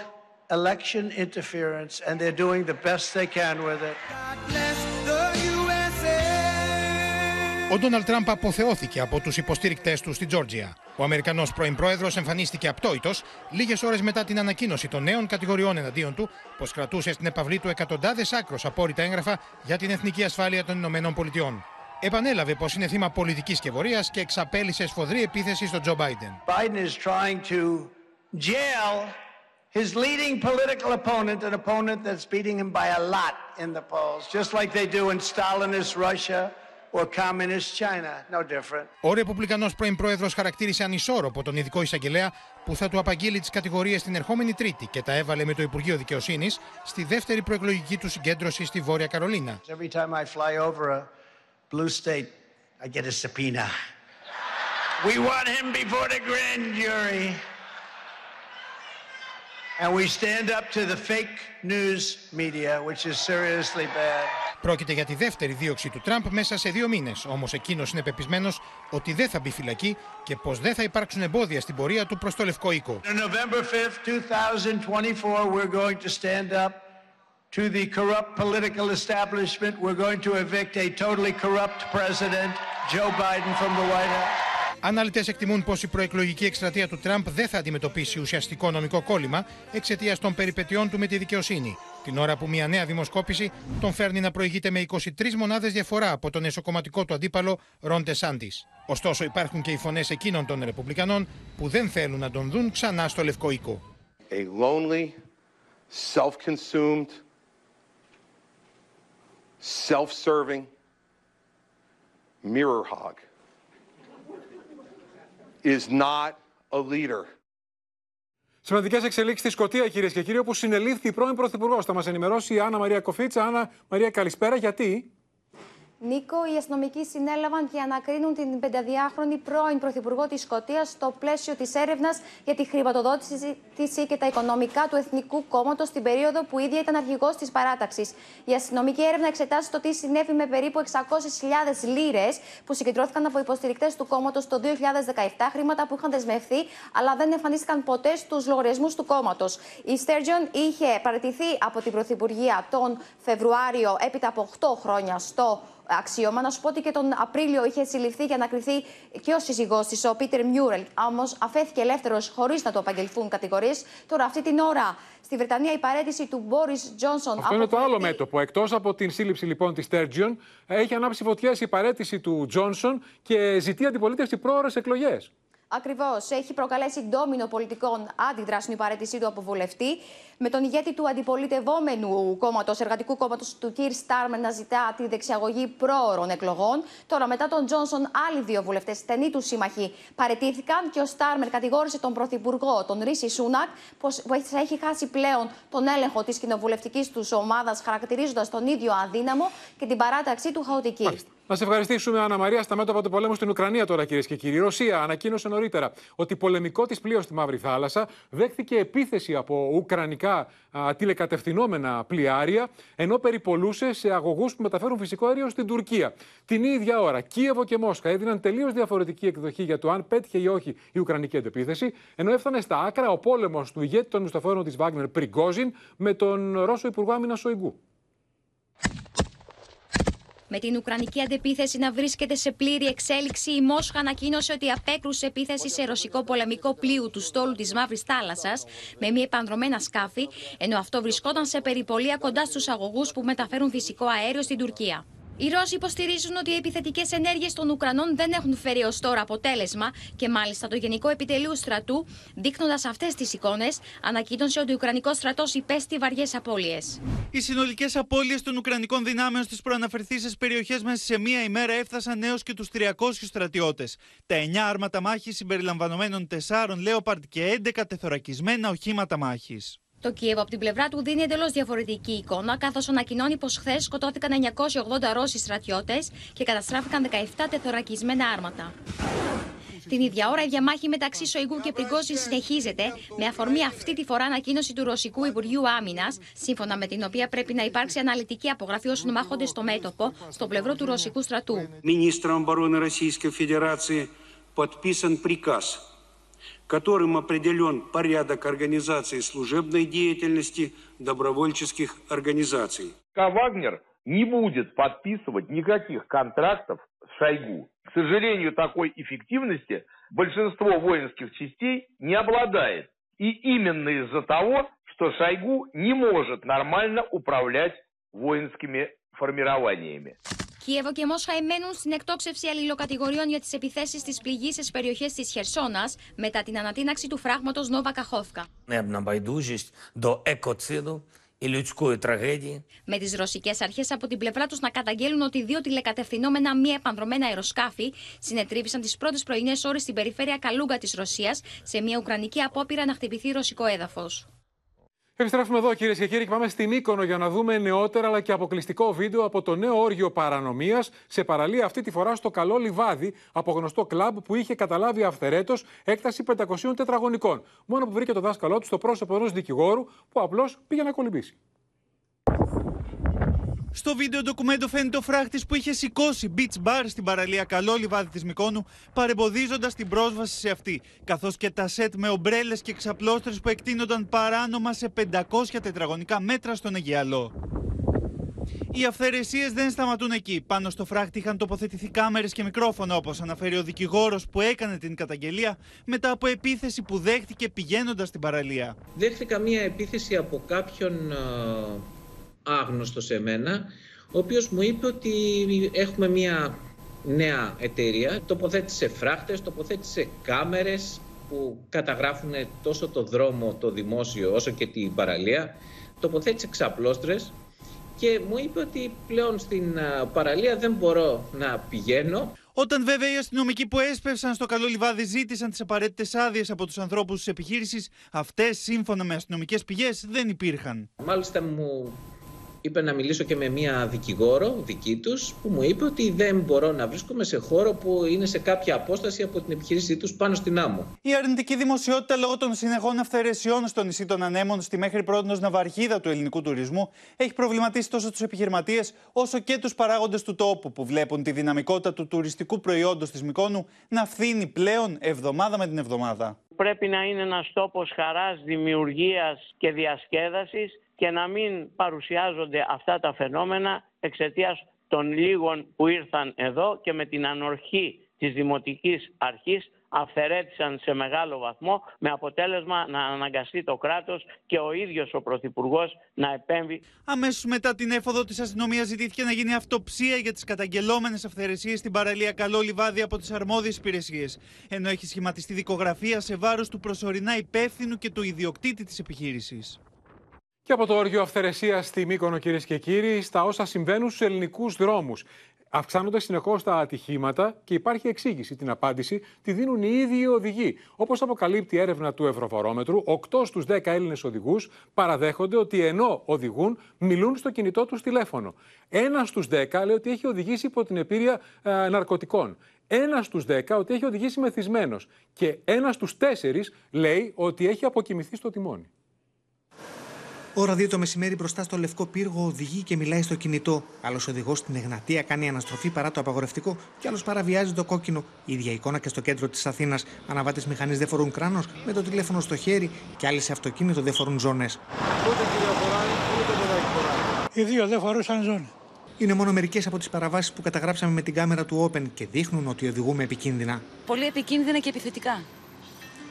election interference, and they're doing the best they can with it. Bless the USA. Ο Ντόναλτ Τραμπ αποθεώθηκε από τους υποστήρικτές του στη Τζόρτζια. Ο Αμερικανός πρώην πρόεδρος εμφανίστηκε απτόητος λίγες ώρες μετά την ανακοίνωση των νέων κατηγοριών εναντίον του, πως κρατούσε στην επαυλή του εκατοντάδες άκρος απόρριτα έγγραφα για την εθνική ασφάλεια των Ηνωμένων Πολιτειών. Επανέλαβε πως είναι θύμα πολιτικής σκευωρία και εξαπέλυσε σφοδρή επίθεση στον Τζο Μπάιντεν. Biden is trying to jail his leading political opponent, an opponent that's beating him by a lot in the polls, just like they do in Stalinist Russia or communist China. No different. Ο Ρεπουμπλικανός πρώην πρόεδρος χαρακτήρισε ανισόρροπο τον ειδικό εισαγγελέα που θα του απαγγείλει τις κατηγορίες την ερχόμενη Τρίτη και τα έβαλε με το Υπουργείο Δικαιοσύνης στη δεύτερη προεκλογική του συγκέντρωση στη Βόρεια Καρολίνα. Every time I fly over a blue state, I get a subpoena. We want him before the grand jury. And we stand up to the fake news media, which is seriously bad. Πρόκειται για τη δεύτερη δίωξη του Τραμπ μέσα σε δύο μήνες. Όμως εκείνος είναι πεπισμένος ότι δεν θα μπει φυλακή και πως δεν θα υπάρξουν εμπόδια στην πορεία του προς το Λευκό Οίκο. On November 5th, 2024, we're going to stand up to the corrupt political establishment. We're going to evict a totally corrupt president, Joe Biden, from the White House. Αναλυτές εκτιμούν πως η προεκλογική εκστρατεία του Τραμπ δεν θα αντιμετωπίσει ουσιαστικό νομικό κόλλημα εξαιτίας των περιπετειών του με τη δικαιοσύνη. Την ώρα που μια νέα δημοσκόπηση τον φέρνει να προηγείται με 23 μονάδες διαφορά από τον εσωκομματικό του αντίπαλο Ρον Τεσάντης. Ωστόσο, υπάρχουν και οι φωνές εκείνων των Ρεπουμπλικανών που δεν θέλουν να τον δουν ξανά στο Λευκό Οίκο. a lonely, self consumed, self serving mirror hog is not a leader. Σημαντικές εξελίξεις στη Σκωτία, κυρίες και κύριοι, όπου συνελήφθη η πρώην Πρωθυπουργός. Θα μας ενημερώσει η Άννα Μαρία Κοφίτσα. Άννα Μαρία, καλησπέρα. Γιατί; Νίκο, οι αστυνομικοί συνέλαβαν και ανακρίνουν την 52χρονη πρώην Πρωθυπουργό της Σκωτίας στο πλαίσιο της έρευνας για τη χρηματοδότηση και τα οικονομικά του Εθνικού Κόμματος στην περίοδο που ίδια ήταν αρχηγός της παράταξης. Η αστυνομική έρευνα εξετάζει το τι συνέβη με περίπου 600.000 λίρες που συγκεντρώθηκαν από υποστηρικτές του κόμματος το 2017, χρήματα που είχαν δεσμευθεί αλλά δεν εμφανίστηκαν ποτέ στους λογαριασμούς του κόμματος. Η Στέρτζιον είχε παραιτηθεί από την Πρωθυπουργία τον Φεβρουάριο έπειτα από 8 χρόνια στο αξίωμα. Να σου πω ότι και τον Απρίλιο είχε συλληφθεί για να κριθεί και ο σύζυγός της, ο Πίτερ Μιούρελ. Όμως αφέθηκε ελεύθερος χωρίς να του απαγγελθούν κατηγορίες. Τώρα, αυτή την ώρα στη Βρετανία η παρέτηση του Μπόρις Τζόνσον. Αυτό είναι το άλλο μέτωπο. Εκτός από την σύλληψη λοιπόν της Τέρτζιον, έχει ανάψει φωτιές η παρέτηση του Τζόνσον και ζητεί αντιπολίτευση πρόορε εκλογές. Ακριβώς. Έχει προκαλέσει ντόμινο πολιτικών αντιδράσεων η παρέτησή του από βουλευτή. Με τον ηγέτη του αντιπολιτευόμενου κόμματος, εργατικού κόμματος του Κυρ Στάρμερ, να ζητά τη δεξιαγωγή πρόωρων εκλογών. Τώρα, μετά τον Τζόνσον, άλλοι δύο βουλευτές, στενοί του σύμμαχοι, παρετήθηκαν και ο Στάρμερ κατηγόρησε τον Πρωθυπουργό, τον Ρίση Σούνακ, πως έχει χάσει πλέον τον έλεγχο της κοινοβουλευτικής τους ομάδας, χαρακτηρίζοντας τον ίδιο αδύναμο και την παράταξή του χαοτική. Να σε ευχαριστήσουμε, Άννα Μαρία, στα μέτωπα του πολέμου στην Ουκρανία τώρα, κυρίες και κύριοι. Η Ρωσία ανακοίνωσε νωρίτερα ότι πολεμικό της πλοίο στη Μαύρη Θάλασσα δέχθηκε επίθεση από ουκρανικά α, τηλεκατευθυνόμενα πλοιάρια, ενώ περιπολούσε σε αγωγούς που μεταφέρουν φυσικό αέριο στην Τουρκία. Την ίδια ώρα, Κίεβο και Μόσχα έδιναν τελείως διαφορετική εκδοχή για το αν πέτυχε ή όχι η ουκρανική αντεπίθεση, ενώ έφτανε στα άκρα ο πόλεμος του ηγέτη των μισθοφόρων της Βάγνερ Πριγκόζιν με τον Ρώσο Υπουργό Άμυνας Σοϊγκού. Με την Ουκρανική αντεπίθεση να βρίσκεται σε πλήρη εξέλιξη, η Μόσχα ανακοίνωσε ότι απέκρουσε επίθεση σε ρωσικό πολεμικό πλοίο του στόλου της Μαύρης Θάλασσας με μη επανδρομένα σκάφη, ενώ αυτό βρισκόταν σε περιπολία κοντά στους αγωγούς που μεταφέρουν φυσικό αέριο στην Τουρκία. Οι Ρώσοι υποστηρίζουν ότι οι επιθετικές ενέργειες των Ουκρανών δεν έχουν φέρει ως τώρα αποτέλεσμα και μάλιστα το Γενικό Επιτελείο Στρατού, δείχνοντας αυτές τις εικόνες, ανακοίνωσε ότι ο Ουκρανικός στρατός υπέστη βαριές απώλειες. Οι συνολικές απώλειες των Ουκρανικών δυνάμεων στις προαναφερθήσεις περιοχές μέσα σε μία ημέρα έφτασαν έως και τους 300 στρατιώτες. Τα 9 άρματα μάχης συμπεριλαμβανομένων 4 Λέοπαρντ και 11 τεθωρακισμένα οχήματα μάχης. Το Κίεβο από την πλευρά του δίνει εντελώ διαφορετική εικόνα, καθώ ανακοινώνει πω χθε σκοτώθηκαν 980 Ρώσοι στρατιώτε και καταστράφηκαν 17 τεθωρακισμένα άρματα. Την ίδια ώρα η διαμάχη μεταξύ Σοϊγκού και Πριγκόζιν συνεχίζεται, με αφορμή αυτή τη φορά ανακοίνωση του Ρωσικού Υπουργείου Άμυνα, σύμφωνα με την οποία πρέπει να υπάρξει αναλυτική απογραφή όσων μάχονται στο μέτωπο, στο πλευρό του Ρωσικού στρατού. министром обороны Российской Федерации подписан приказ, которым определен порядок организации служебной деятельности добровольческих организаций. Вагнер не будет подписывать никаких контрактов с Шойгу. К сожалению, такой эффективности большинство воинских частей не обладает. И именно из-за того, что Шойгу не может нормально управлять воинскими формированиями. Κίεβο και Μόσχα εμένουν στην εκτόξευση αλληλοκατηγοριών για τις επιθέσεις της πληγής στις περιοχές της Χερσόνας μετά την ανατείναξη του φράγματος Νόβα Καχόφκα. Με τις ρωσικές αρχές από την πλευρά τους να καταγγέλουν ότι δύο τηλεκατευθυνόμενα μη επανδρομένα αεροσκάφη συνετρίβησαν τις πρώτες πρωινές ώρες στην περιφέρεια Καλούγκα της Ρωσίας σε μια ουκρανική απόπειρα να χτυπηθεί ρωσικό έδαφος. Επιστρέφουμε εδώ κυρίες και κύριοι και πάμε στην Μύκονο για να δούμε νεότερα αλλά και αποκλειστικό βίντεο από το νέο όργιο παρανομίας σε παραλία αυτή τη φορά στο καλό λιβάδι από γνωστό κλαμπ που είχε καταλάβει αυθερέτω έκταση 500 τετραγωνικών. Μόνο που βρήκε το δάσκαλό του στο πρόσωπο ενός δικηγόρου που απλώς πήγε να κολυμπήσει. Στο βίντεο ντοκουμέντο φαίνεται ο φράχτης που είχε σηκώσει beach bar στην παραλία Καλό Λιβάδι της Μικόνου, παρεμποδίζοντας την πρόσβαση σε αυτή, καθώς και τα σετ με ομπρέλες και ξαπλώστρες που εκτείνονταν παράνομα σε 500 τετραγωνικά μέτρα στον Αιγιαλό. Οι αυθαιρεσίες δεν σταματούν εκεί. Πάνω στο φράχτη είχαν τοποθετηθεί κάμερες και μικρόφωνα, όπως αναφέρει ο δικηγόρος που έκανε την καταγγελία μετά από επίθεση που δέχτηκε πηγαίνοντας στην παραλία. δέχθηκα μία επίθεση από κάποιον α, άγνωστο σε μένα, ο οποίος μου είπε ότι έχουμε μία νέα εταιρεία, τοποθέτησε φράχτες, τοποθέτησε κάμερες που καταγράφουν τόσο το δρόμο, το δημόσιο, όσο και την παραλία, τοποθέτησε ξαπλώστρες και μου είπε ότι πλέον στην α, παραλία δεν μπορώ να πηγαίνω Όταν βέβαια οι αστυνομικοί που έσπευσαν στο καλό λιβάδι ζήτησαν τις απαραίτητες άδειες από τους ανθρώπους της επιχείρησης, αυτές σύμφωνα με αστυνομικές πηγές δεν υπήρχαν. Μάλιστα μου είπε να μιλήσω και με μία δικηγόρο δική τους που μου είπε ότι δεν μπορώ να βρίσκομαι σε χώρο που είναι σε κάποια απόσταση από την επιχείρησή τους πάνω στην άμμο. Η αρνητική δημοσιότητα λόγω των συνεχών αυθαιρεσιών στο νησί των Ανέμων, στη μέχρι πρώτη ναυαρχίδα του ελληνικού τουρισμού, έχει προβληματίσει τόσο τους επιχειρηματίες όσο και τους παράγοντες του τόπου που βλέπουν τη δυναμικότητα του τουριστικού προϊόντος της Μικόνου να φθήνει πλέον εβδομάδα με την εβδομάδα. Πρέπει να είναι ένας τόπος χαράς, δημιουργίας και διασκέδασης και να μην παρουσιάζονται αυτά τα φαινόμενα εξαιτίας των λίγων που ήρθαν εδώ και με την ανορχή της Δημοτικής Αρχής αυθαιρέτησαν σε μεγάλο βαθμό με αποτέλεσμα να αναγκαστεί το κράτος και ο ίδιος ο Πρωθυπουργός να επέμβει. Αμέσως μετά την έφοδο της αστυνομίας ζητήθηκε να γίνει αυτοψία για τις καταγγελόμενες αυθαιρεσίες στην παραλία Καλό Λιβάδι από τις αρμόδιες υπηρεσίες. Ενώ έχει σχηματιστεί δικογραφία σε βάρος του προσωρινά υπεύθυνου και του ιδιοκτήτη της επιχείρησης. Και από το όργιο αυθαιρεσίας στη Μύκονο, κυρίες και κύριοι, στα όσα συμβαίνουν στους ελληνικούς δρόμους. Αυξάνονται συνεχώς τα ατυχήματα και υπάρχει εξήγηση. Την απάντηση τη δίνουν οι ίδιοι οι οδηγοί. Όπως αποκαλύπτει η έρευνα του Ευρωβαρόμετρου, 8 στους 10 Έλληνες οδηγούς παραδέχονται ότι ενώ οδηγούν, μιλούν στο κινητό τους τηλέφωνο. Ένας στους 10 λέει ότι έχει οδηγήσει υπό την επίρρεια ε, ναρκωτικών. Ένας στους 10 ότι έχει οδηγήσει μεθυσμένος. Και ένας στους 4 λέει ότι έχει αποκοιμηθεί στο τιμόνι. Ώρα 2 το μεσημέρι μπροστά στο λευκό πύργο οδηγεί και μιλάει στο κινητό. Άλλος οδηγός στην Εγνατία κάνει αναστροφή παρά το απαγορευτικό και άλλος παραβιάζει το κόκκινο. Η ίδια εικόνα και στο κέντρο της Αθήνας. Αναβάτες μηχανής δεν φορούν κράνος με το τηλέφωνο στο χέρι και άλλοι σε αυτοκίνητο δεν φορούν ζώνες. Οι δύο δεν φορούσαν ζώνη. Είναι μόνο μερικές από τις παραβάσεις που καταγράψαμε με την κάμερα του Open και δείχνουν ότι οδηγούμε επικίνδυνα. Πολύ επικίνδυνα και επιθετικά.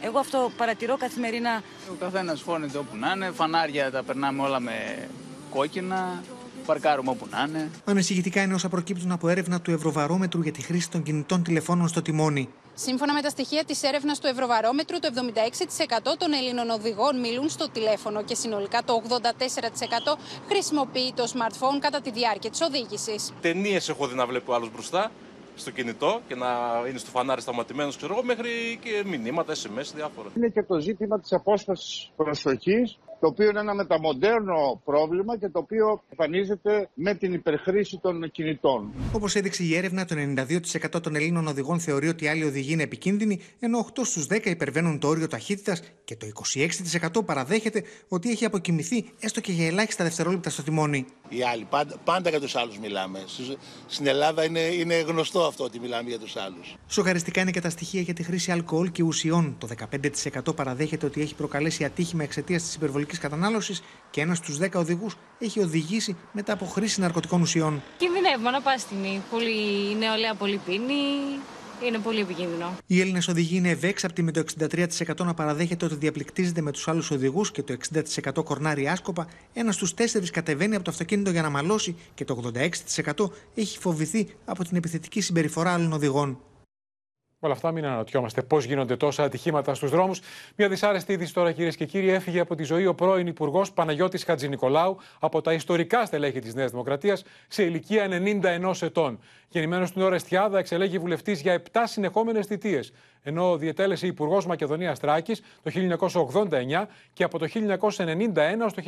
Εγώ αυτό παρατηρώ καθημερινά. Ο καθένας φώνεται όπου να είναι, φανάρια τα περνάμε όλα με κόκκινα, παρκάρουμε όπου να είναι. Ανησυχητικά είναι όσα προκύπτουν από έρευνα του Ευρωβαρόμετρου για τη χρήση των κινητών τηλεφώνων στο τιμόνι. Σύμφωνα με τα στοιχεία της έρευνας του Ευρωβαρόμετρου, το 76% των Ελλήνων οδηγών μιλούν στο τηλέφωνο και συνολικά το 84% χρησιμοποιεί το smartphone κατά τη διάρκεια της οδήγησης. Ταινίες έχω δει να βλέπω άλλο μπροστά στο κινητό και να είναι στο φανάρι σταματημένος, ξέρω εγώ, μέχρι και μηνύματα, SMS, διάφορα. Είναι και το ζήτημα της απόσπασης προσοχής το οποίο είναι ένα μεταμοντέρνο πρόβλημα και το οποίο εμφανίζεται με την υπερχρήση των κινητών. Όπως έδειξε η έρευνα, το 92% των Ελλήνων οδηγών θεωρεί ότι άλλοι οδηγοί είναι επικίνδυνοι, ενώ 8 στους 10 υπερβαίνουν το όριο ταχύτητας και το 26% παραδέχεται ότι έχει αποκοιμηθεί έστω και για ελάχιστα δευτερόλεπτα στο τιμόνι. Οι άλλοι, πάντα, πάντα για τους άλλους μιλάμε. Στην Ελλάδα είναι, είναι γνωστό αυτό ότι μιλάμε για τους άλλους. Σοκαριστικά είναι και τα στοιχεία για τη χρήση αλκοόλ και ουσιών. Το 15% παραδέχεται ότι έχει προκαλέσει ατύχημα εξαιτίας της υπερβολικής κατανάλωσης και ένας στους 10 οδηγούς έχει οδηγήσει μετά από χρήση ναρκωτικών ουσιών. Κινδυνεύουμε να πάει στιγμή. Πολύ νεολαία, πολύ πίνη. Είναι πολύ επικίνδυνο. Οι Έλληνες οδηγοί είναι ευέξαπτοι με το 63% να παραδέχεται ότι διαπληκτίζεται με τους άλλους οδηγούς και το 60% κορνάρει άσκοπα. Ένας στους 4 κατεβαίνει από το αυτοκίνητο για να μαλώσει και το 86% έχει φοβηθεί από την επιθετική συμπεριφορά άλλων οδηγών. Όλα αυτά μην αναρωτιόμαστε πώς γίνονται τόσα ατυχήματα στους δρόμους. Μια δυσάρεστη είδηση τώρα, κυρίες και κύριοι, έφυγε από τη ζωή ο πρώην Υπουργός Παναγιώτης Χατζηνικολάου από τα ιστορικά στελέχη της Νέας Δημοκρατίας σε ηλικία 91 ετών. Γεννημένος στην ώρα Εστιάδα, εξελέγει βουλευτής για 7 συνεχόμενες θητείες ενώ διετέλεσε υπουργός Μακεδονίας Τράκης το 1989 και από το 1991 έως το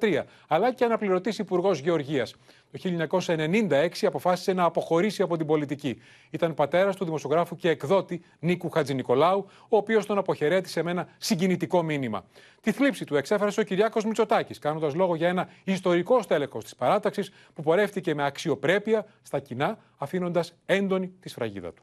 1993, αλλά και αναπληρωτής υπουργός Γεωργίας. Το 1996 αποφάσισε να αποχωρήσει από την πολιτική. Ήταν πατέρας του δημοσιογράφου και εκδότη Νίκου Χατζηνικολάου, ο οποίος τον αποχαιρέτησε με ένα συγκινητικό μήνυμα. Τη θλίψη του εξέφρασε ο Κυριάκος Μητσοτάκης, κάνοντας λόγο για ένα ιστορικό στέλεχος της παράταξης που πορεύτηκε με αξιοπρέπεια στα κοινά, αφήνοντας έντονη τη σφραγίδα του.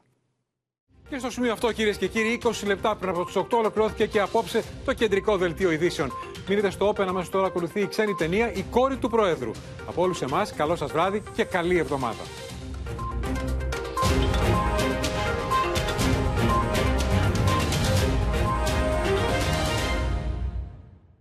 Και στο σημείο αυτό, κυρίες και κύριοι, 20 λεπτά πριν από του 8 ολοκληρώθηκε και απόψε το κεντρικό δελτίο ειδήσεων. Μείνετε στο Open, αμέσως τώρα ακολουθεί η ξένη ταινία Η κόρη του Προέδρου. Από όλους εμάς, καλό σας βράδυ και καλή εβδομάδα.